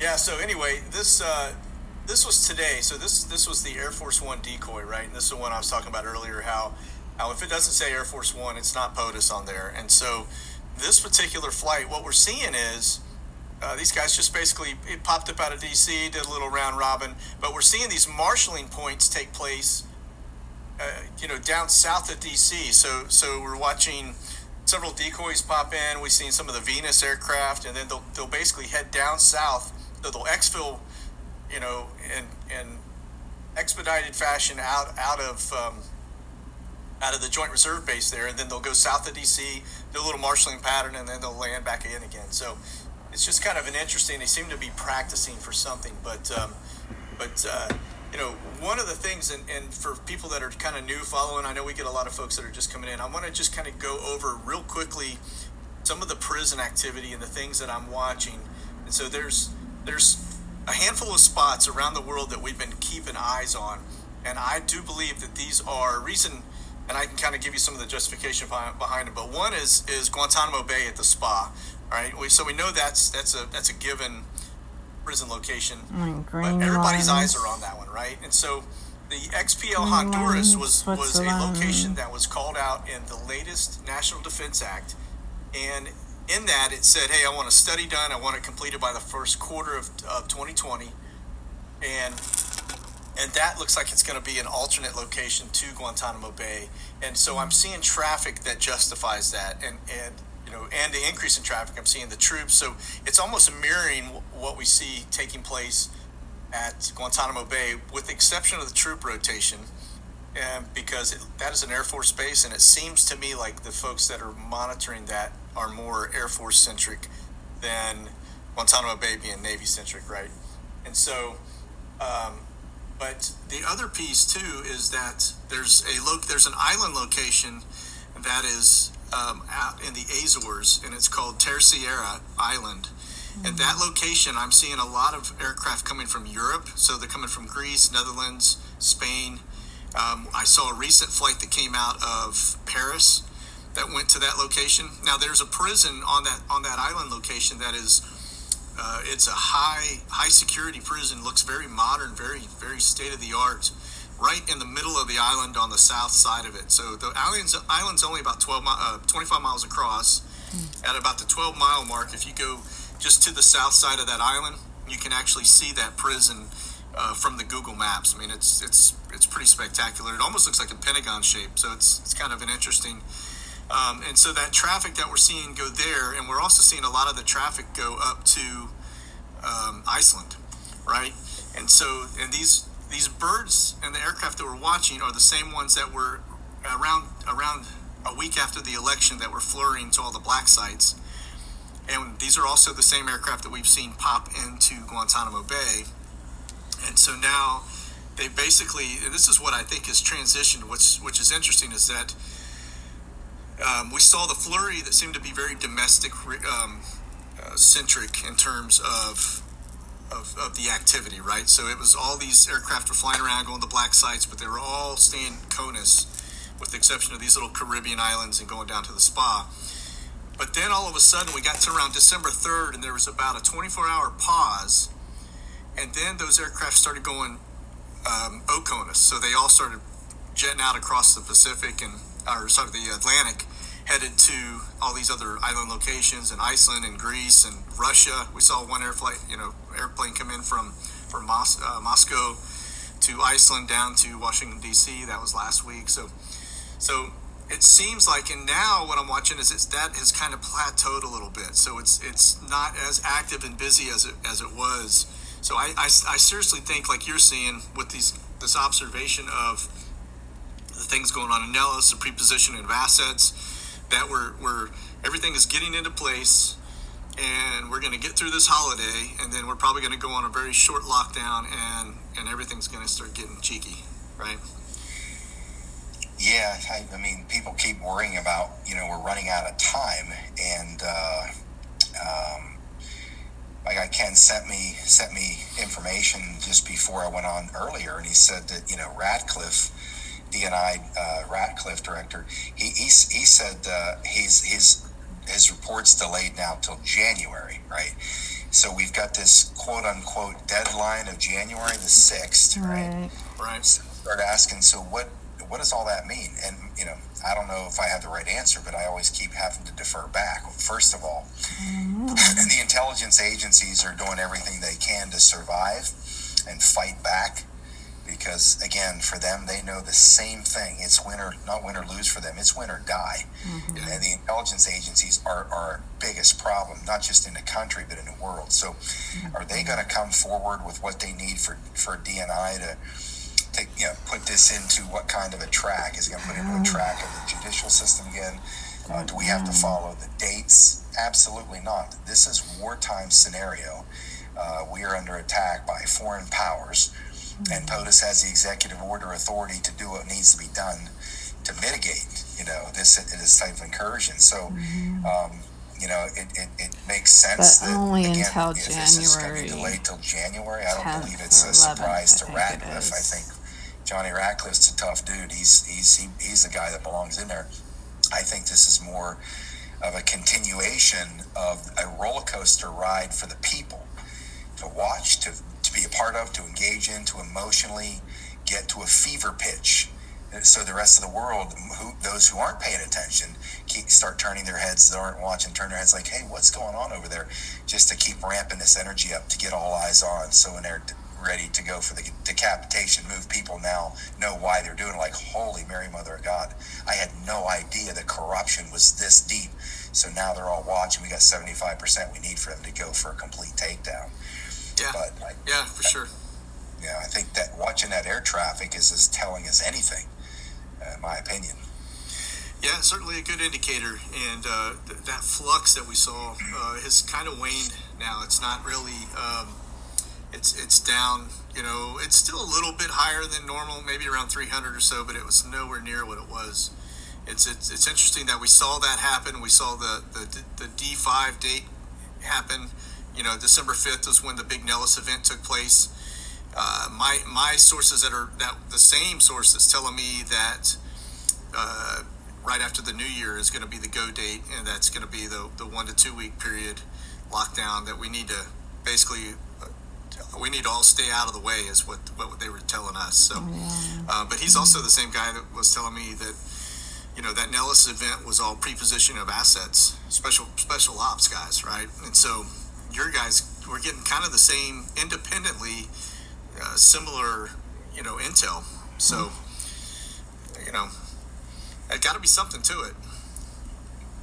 yeah. So anyway, this uh, this was today. So this this was the Air Force One decoy, right? And this is the one I was talking about earlier. How how if it doesn't say Air Force One, it's not POTUS on there. And so this particular flight, what we're seeing is. Uh, these guys just basically it popped up out of DC, did a little round robin, but we're seeing these marshaling points take place, uh, you know, down south of DC. So so we're watching several decoys pop in. We've seen some of the Venus aircraft, and then they'll, they'll basically head down south. So they'll exfil you know, in in expedited fashion out out of um, out of the Joint Reserve Base there, and then they'll go south of DC, do a little marshaling pattern, and then they'll land back in again. So it's just kind of an interesting. They seem to be practicing for something, but um, but uh, you know, one of the things, and, and for people that are kind of new following, I know we get a lot of folks that are just coming in. I want to just kind of go over real quickly some of the prison activity and the things that I'm watching. And so there's there's a handful of spots around the world that we've been keeping eyes on, and I do believe that these are reason. And I can kind of give you some of the justification behind it. But one is is Guantanamo Bay at the spa, right? So we know that's that's a that's a given prison location. but everybody's eyes are on that one, right? And so the XPL Honduras was was a location that was called out in the latest National Defense Act, and in that it said, "Hey, I want a study done. I want it completed by the first quarter of, of 2020," and and that looks like it's going to be an alternate location to Guantanamo Bay. And so I'm seeing traffic that justifies that, and and you know, and the increase in traffic, I'm seeing the troops. So it's almost mirroring what we see taking place at Guantanamo Bay, with the exception of the troop rotation, and because it, that is an Air Force base, and it seems to me like the folks that are monitoring that are more Air Force centric than Guantanamo Bay being Navy centric, right? And so, um, but the other piece too is that there's a loc there's an island location that is um, out in the Azores, and it's called Terceira Island. Mm-hmm. And that location, I'm seeing a lot of aircraft coming from Europe. So they're coming from Greece, Netherlands, Spain. Um, I saw a recent flight that came out of Paris that went to that location. Now there's a prison on that on that island location that is uh, it's a high high security prison. Looks very modern, very very state of the art right in the middle of the island on the south side of it. So the island's, island's only about 12 uh, 25 miles across. Mm. At about the 12 mile mark, if you go just to the south side of that island, you can actually see that prison uh, from the Google Maps. I mean, it's it's it's pretty spectacular. It almost looks like a pentagon shape, so it's it's kind of an interesting. Um, and so that traffic that we're seeing go there, and we're also seeing a lot of the traffic go up to um, Iceland, right? And so, and these these birds and the aircraft that we're watching are the same ones that were around around a week after the election that were flurrying to all the black sites. And these are also the same aircraft that we've seen pop into Guantanamo Bay. And so now they basically, this is what I think has transitioned, which, which is interesting, is that um, we saw the flurry that seemed to be very domestic um, uh, centric in terms of of, of the activity, right? So it was all these aircraft were flying around going to black sites, but they were all staying CONUS, with the exception of these little Caribbean islands and going down to the spa. But then all of a sudden we got to around December 3rd and there was about a 24 hour pause. And then those aircraft started going um, OCONUS. So they all started jetting out across the Pacific and, or sorry, the Atlantic headed to all these other island locations in Iceland and Greece and Russia. We saw one air flight, you know, airplane come in from from Mos- uh, Moscow to Iceland down to Washington D.C. That was last week. So, so it seems like, and now what I'm watching is it's that has kind of plateaued a little bit. So it's it's not as active and busy as it as it was. So I, I, I seriously think, like you're seeing with these this observation of the things going on in Nellis, the prepositioning of assets that we're, we're everything is getting into place and we're going to get through this holiday and then we're probably going to go on a very short lockdown and and everything's going to start getting cheeky right? Yeah I, I, mean people keep worrying about you know we're running out of time and uh, um, my guy ken sent me sent me information just before i went on earlier and he said that you know Ratcliffe DNI uh, director, he, he, he said uh, he's, his, his report's delayed now till January, right? So we've got this quote unquote deadline of January the 6th, right? Right. So start asking, so what, what does all that mean? And, you know, I don't know if I have the right answer, but I always keep having to defer back. First of all, mm-hmm. (laughs) the intelligence agencies are doing everything they can to survive and fight back because again, for them, they know the same thing. It's win or not win or lose for them. It's win or die. Mm-hmm. And the intelligence agencies are our biggest problem, not just in the country but in the world. So, mm-hmm. are they going to come forward with what they need for for DNI to? Take, you know, put this into what kind of a track? Is it going to put into a track of the judicial system again? Uh, do we have to mm-hmm. follow the dates? Absolutely not. This is wartime scenario. Uh, we are under attack by foreign powers and POTUS has the executive order authority to do what needs to be done to mitigate, you know, this this type of incursion. So, mm-hmm. um, you know, it, it, it, makes sense but that only again, until if January. This is going to be delayed till January. I don't believe it's a 11th, surprise to Ratcliffe. I think Johnny Ratcliffe's a tough dude. He's he's he, he's the guy that belongs in there. I think this is more of a continuation of a roller coaster ride for the people to watch, to be a part of, to engage in, to emotionally get to a fever pitch. So the rest of the world, who, those who aren't paying attention, keep, start turning their heads. That aren't watching, turn their heads like, "Hey, what's going on over there?" Just to keep ramping this energy up to get all eyes on. So when they're ready to go for the decapitation move, people now know why they're doing it. Like, holy Mary, Mother of God, I had no idea that corruption was this deep. So now they're all watching. We got seventy five percent we need for them to go for a complete takedown. Yeah. But I, yeah, for sure. Yeah, I think that watching that air traffic is as telling as anything, uh, in my opinion. Yeah, certainly a good indicator, and uh, th- that flux that we saw uh, has kind of waned now. It's not really, um, it's it's down. You know, it's still a little bit higher than normal, maybe around 300 or so, but it was nowhere near what it was. It's it's, it's interesting that we saw that happen. We saw the the, the D5 date happen you know, December 5th was when the big Nellis event took place. Uh, my my sources that are that the same sources telling me that uh, right after the new year is going to be the go date, and that's going to be the the one to two week period lockdown that we need to basically uh, we need to all stay out of the way is what what they were telling us. So, uh, but he's also the same guy that was telling me that you know that Nellis event was all preposition of assets, special special ops guys, right? And so your guys were getting kind of the same independently uh, similar you know intel. So you know it got to be something to it.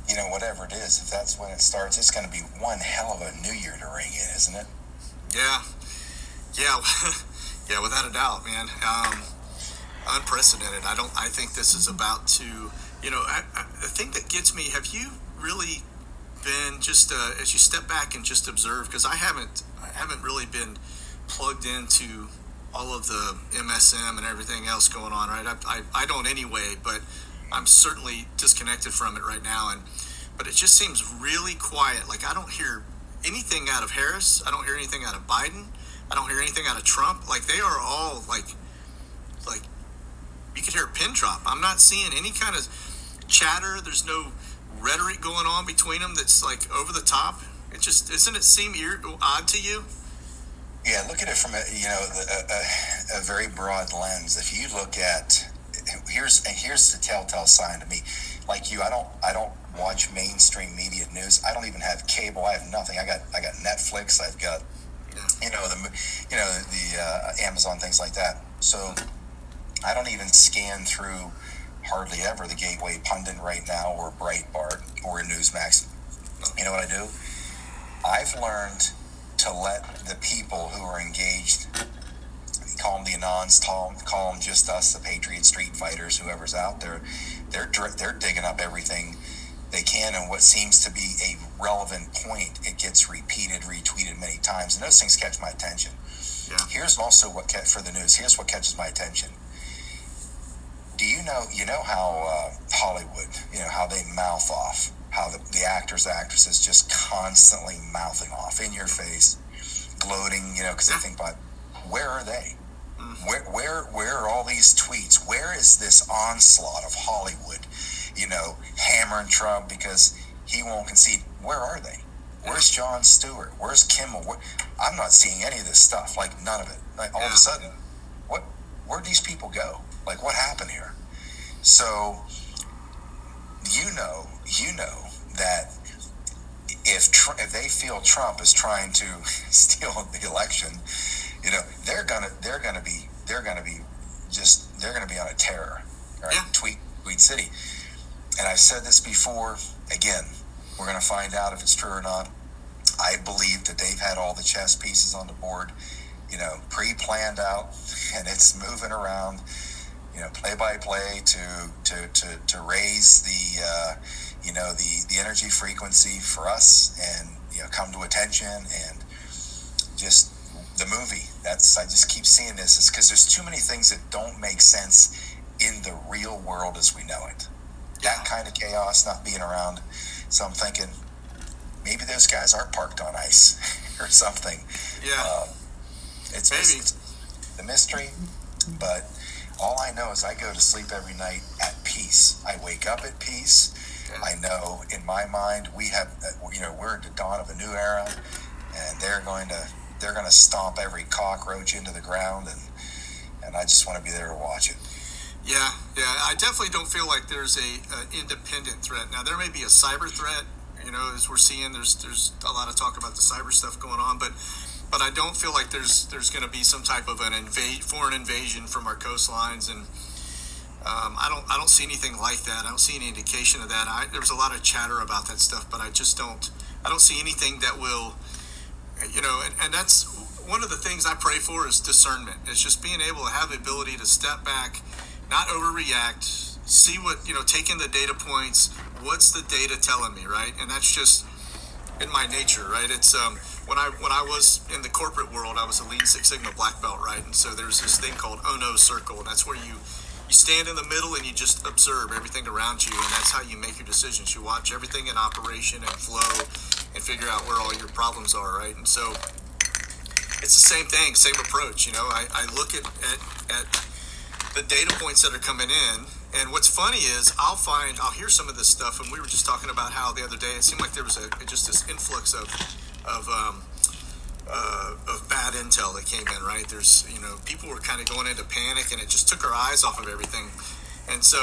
You know whatever it is if that's when it starts it's going to be one hell of a new year to ring in isn't it? Yeah. Yeah. (laughs) Yeah without a doubt man. Um, unprecedented. I don't i think this is about to you know I, I, the thing that gets me have you really been just uh, as you step back and just observe because I haven't I haven't really been plugged into all of the MSM and everything else going on right? I, I, I don't anyway but I'm certainly disconnected from it right now and but it just seems really quiet. Like I don't hear anything out of Harris. I don't hear anything out of Biden. I don't hear anything out of Trump. Like they are all like like you could hear a pin drop. I'm not seeing any kind of chatter. There's no rhetoric going on between them that's like over the top? It just doesn't it seem odd to you? Yeah, look at it from a you know a, a, a very broad lens. If you look at here's here's the telltale sign to me. Like you, I don't I don't watch mainstream media news. I don't even have cable. I have nothing. I got I got Netflix. I've got you know the you know the uh, Amazon things like that. So I don't even scan through hardly ever the Gateway Pundit right now or Breitbart or Newsmax. You know what I do? I've learned to let the people who are engaged, call them the Anons, call them, call them just us, the Patriot Street Fighters, whoever's out there, they're, they're digging up everything they can and what seems to be a relevant point, it gets repeated, retweeted many times. And those things catch my attention. Yeah. Here's also what for the news. Here's what catches my attention know you know how uh, Hollywood, you know how they mouth off, how the, the actors, actresses just constantly mouthing off in your face, gloating, you know, because they think "But where are they? Mm-hmm. Where, where where are all these tweets? Where is this onslaught of Hollywood? You know, hammering Trump because he won't concede. Where are they? Where's Jon Stewart? Where's Kimmel? Where, I'm not seeing any of this stuff. Like none of it. Like all of a sudden, what? Where'd these people go? Like, what happened here? So, you know, you know that if if they feel Trump is trying to (laughs) steal the election, you know, they're gonna they're gonna be they're gonna be just they're to be on a terror, right? Yeah. Tweet Tweet City, and I've said this before. Again, we're to find out if it's true or not. I believe that they've had all the chess pieces on the board, you know, pre-planned out, and it's moving around, you know, play by play to to to to raise the, uh, you know, the the energy frequency for us, and you know, come to attention, and just the movie. That's I just keep seeing this is because there's too many things that don't make sense in the real world as we know it. That kind of chaos not being around. So I'm thinking maybe those guys are parked on ice (laughs) or something. Yeah. Um, it's, Maybe. it's the mystery, but all I know is I go to sleep every night at peace. I wake up at peace. I know in my mind we have, uh, you know, we're at the dawn of a new era, and they're going to they're going to stomp every cockroach into the ground, and and I just want to be there to watch it. Yeah, yeah. I definitely don't feel like there's a, a independent threat. Now there may be a cyber threat, you know, as we're seeing. There's there's a lot of talk about the cyber stuff going on, but but I don't feel like there's there's going to be some type of an invade foreign invasion from our coastlines, and um, I don't I don't see anything like that. I don't see any indication of that. I, there's a lot of chatter about that stuff, but I just don't I don't see anything that will, you know, and, and that's one of the things I pray for is discernment. It's just being able to have the ability to step back, not overreact, see what you know, take in the data points. What's the data telling me, right? And that's just in my nature, right? It's um, when I when I was in the corporate world, I was a Lean Six Sigma black belt, right? And so there's this thing called oh Ohno Circle, and that's where you you stand in the middle and you just observe everything around you, and that's how you make your decisions. You watch everything in operation and flow, and figure out where all your problems are, right? And so it's the same thing, same approach. You know, I, I look at, at at the data points that are coming in. And what's funny is I'll find I'll hear some of this stuff, and we were just talking about how the other day it seemed like there was a just this influx of of um, uh, of bad intel that came in. Right? There's you know people were kind of going into panic, and it just took our eyes off of everything. And so,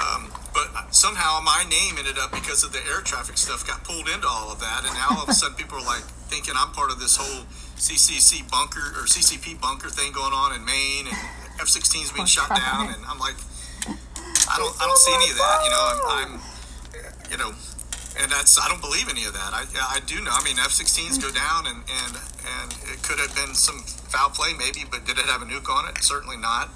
um, but somehow my name ended up because of the air traffic stuff got pulled into all of that, and now all of a sudden people are like thinking I'm part of this whole CCC bunker or CCP bunker thing going on in Maine, and F-16s being shot down, and I'm like, I don't, I don't see any of that. You know, I'm, I'm you know, and that's I don't believe any of that. I, I do know. I mean, F-16s go down, and and and it could have been some foul play, maybe, but did it have a nuke on it? Certainly not.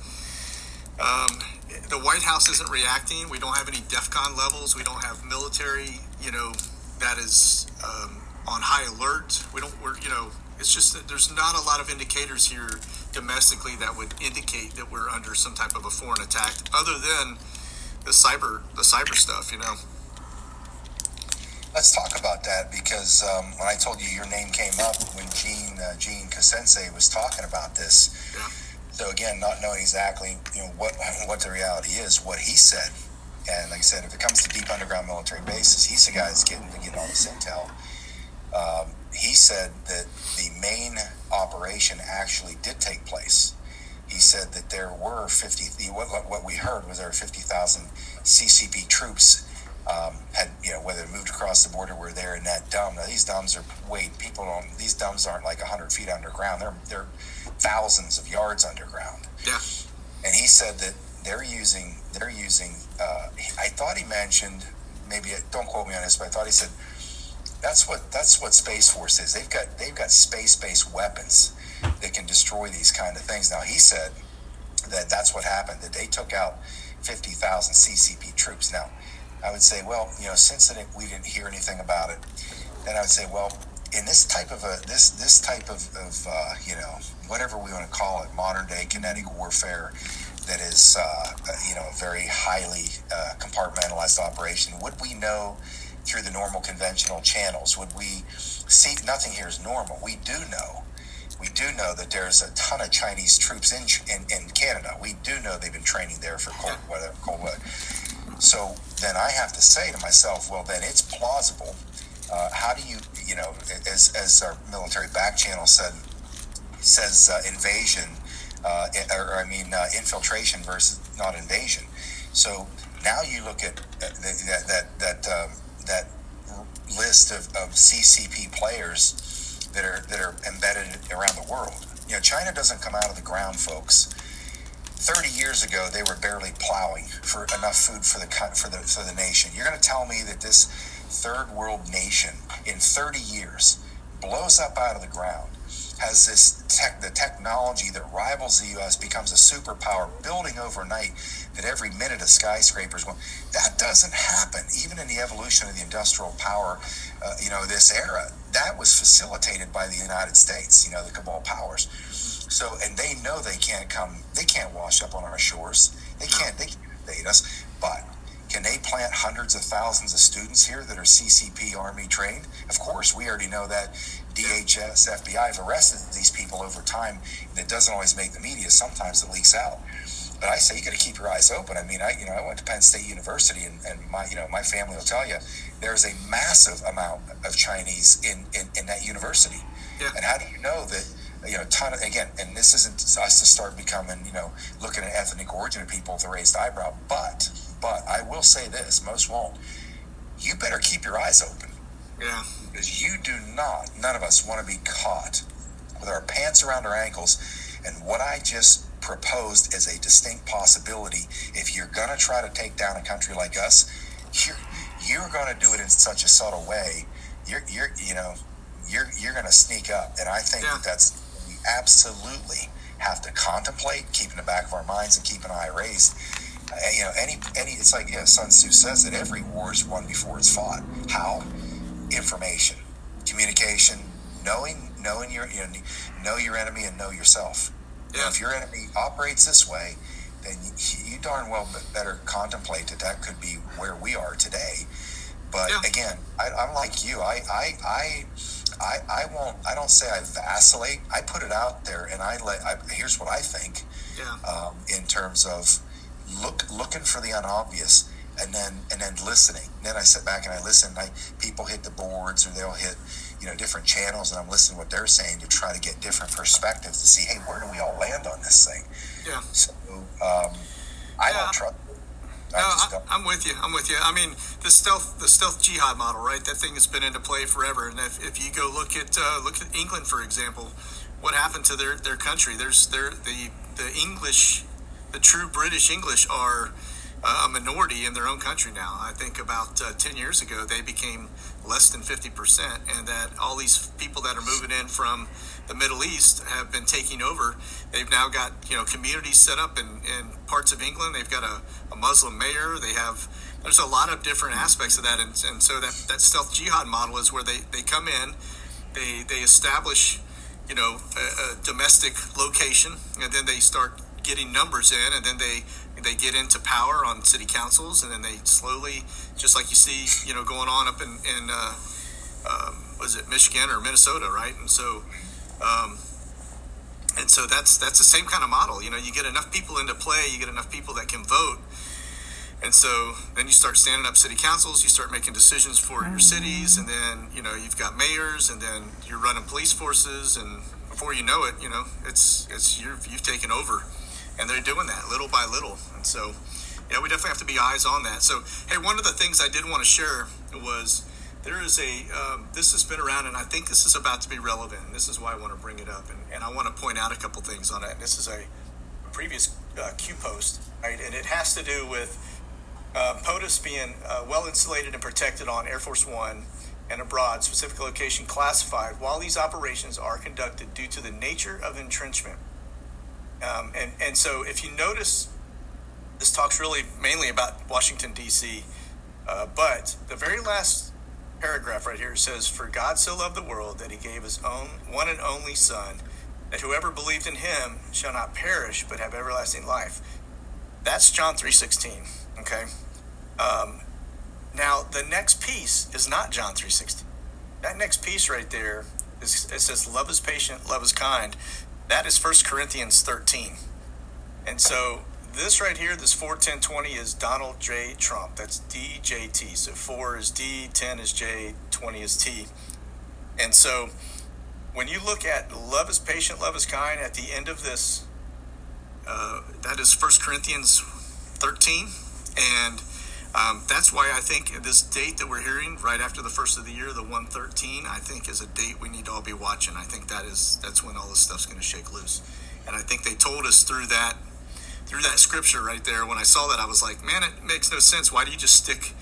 Um, the White House isn't reacting. We don't have any DEFCON levels. We don't have military, you know, that is um, on high alert. We don't. We're, you know, it's just that there's not a lot of indicators here domestically that would indicate that we're under some type of a foreign attack, other than the cyber, the cyber stuff. You know. Let's talk about that because um, when I told you your name came up when Gene uh, Gene Kasense was talking about this. So again, not knowing exactly you know what (laughs) what the reality is, what he said, and like I said, if it comes to deep underground military bases, he's the guy that's getting to get all this intel. Um, he said that the main operation actually did take place. He said that there were 50. What, what we heard was there were 50,000 CCP troops um, had you know whether moved across the border were there in that dome. Now these domes are wait people don't these domes aren't like hundred feet underground. They're they're thousands of yards underground. Yeah. And he said that they're using they're using. Uh, I thought he mentioned maybe don't quote me on this, but I thought he said that's what that's what Space Force is. They've got they've got space based weapons that can destroy these kind of things. Now he said that that's what happened. That they took out fifty thousand CCP troops. Now I would say, well, you know, since we didn't hear anything about it, then I would say, well, in this type of a this this type of, of uh, you know whatever we want to call it, modern day kinetic warfare that is uh, you know a very highly uh, compartmentalized operation. Would we know through the normal conventional channels? Would we see nothing here is normal? We do know. We do know that there's a ton of Chinese troops in, in, in Canada. We do know they've been training there for cold weather, cold weather. So then I have to say to myself, well, then it's plausible. Uh, how do you, you know, as, as our military back channel said, says uh, invasion, uh, or, I mean uh, infiltration versus not invasion. So now you look at that that that that, um, that list of, of CCP players that are that are embedded around the world. You know, China doesn't come out of the ground, folks. 30 years ago, they were barely plowing for enough food for the for the for the nation. You're going to tell me that this third world nation in 30 years blows up out of the ground, has this tech, the technology that rivals the U.S. becomes a superpower, building overnight. That every minute a skyscraper is going. That doesn't happen, even in the evolution of the industrial power. Uh, you know, this era that was facilitated by the United States. You know, the cabal powers. So, and they know they can't come. They can't wash up on our shores. They can't. They can't invade us. But can they plant hundreds of thousands of students here that are CCP Army trained? Of course, we already know that. DHS, FBI have arrested these people over time. And it doesn't always make the media. Sometimes it leaks out. But I say you got to keep your eyes open. I mean, I you know I went to Penn State University, and, and my you know my family will tell you there's a massive amount of Chinese in in, in that university. Yeah. And how do you know that? You know, ton of again, and this isn't us to start becoming, you know, looking at ethnic origin of people with a raised eyebrow. But, but I will say this: most won't. You better keep your eyes open. Yeah. Because you do not, none of us want to be caught with our pants around our ankles. And what I just proposed as a distinct possibility, if you're going to try to take down a country like us, you're, you're going to do it in such a subtle way. You're, you're, you know, you're, you're going to sneak up. And I think Yeah. that that's, absolutely have to contemplate, keep in the back of our minds and keep an eye raised. Uh, you know, any, any, it's like, you know, Sun Tzu says that every war is won before it's fought. How? Information, communication, knowing, knowing your, you know, know your enemy and know yourself. Yeah. if your enemy operates this way, then you, you darn well better contemplate that that could be where we are today. But Yeah. again, I, I'm like you. I, I, I, I, I won't. I don't say I vacillate. I put it out there, and I let. I, here's what I think Yeah. um, in terms of look looking for the unobvious and then and then listening. then I sit back and I listen. I people hit the boards or they'll hit you know different channels, and I'm listening to what they're saying to try to get different perspectives to see hey where do we all land on this thing. Yeah. So um, I Yeah. don't trust. No, I. I'm with you. I'm with you. I mean, the stealth, the stealth jihad model, right? That thing has been into play forever. And if, if you go look at uh, look at England, for example, what happened to their, their country? There's their the the English, the true British English are uh, a minority in their own country now. I think about uh, ten years ago they became less than fifty percent, and that all these people that are moving in from the Middle East have been taking over. They've now got you know communities set up in, in parts of England. They've got a, a Muslim mayor. They have there's a lot of different aspects of that, and, and so that that stealth jihad model is where they, they come in, they they establish you know a, a domestic location, and then they start getting numbers in, and then they they get into power on city councils, and then they slowly, just like you see, you know, going on up in in uh, um, was it Michigan or Minnesota, right? And so, um, and so that's that's the same kind of model. You know, you get enough people into play, you get enough people that can vote, and so then you start standing up city councils, you start making decisions for your cities, and then you know you've got mayors, and then you're running police forces, and before you know it, you know it's it's you're, you've taken over, and they're doing that little by little, and so yeah, we definitely have to be eyes on that. So hey, one of the things I did want to share was there is a um, this has been around and i think this is about to be relevant and this is why i want to bring it up and, and i want to point out a couple things on it this is a previous uh, q post right? And it has to do with uh, POTUS being uh, well insulated and protected on air force one and abroad specific location classified while these operations are conducted due to the nature of entrenchment. Um, and, and so if you notice this talks really mainly about washington d.c uh, but the very last paragraph right here says, For God so loved the world that he gave his own one and only Son, that whoever believed in him shall not perish but have everlasting life. That's John 3.16, okay? Um, now, the next piece is not John 3.16. That next piece right there, is, it says, Love is patient, love is kind. That is 1 Corinthians 13. And so this right here, this 41020 is Donald J. Trump. That's DJT. So 4 is D, 10 is J, 20 is T. And so when you look at love is patient, love is kind, at the end of this, uh, that is 1 Corinthians 13. And um, that's why I think this date that we're hearing right after the first of the year, the 113, I think is a date we need to all be watching. I think that is that's when all this stuff's going to shake loose. And I think they told us through that through that scripture right there. When I saw that, I was like, man, it makes no sense. Why do you just stick,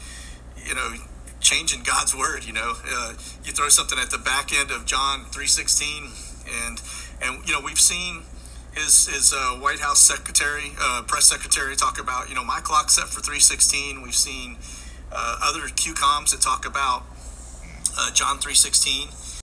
you know, changing God's word? You know, uh, you throw something at the back end of John three sixteen, and and you know we've seen his his uh, White House secretary, uh, press secretary, talk about you know my clock set for three sixteen. We've seen uh, other QComs that talk about uh, John three sixteen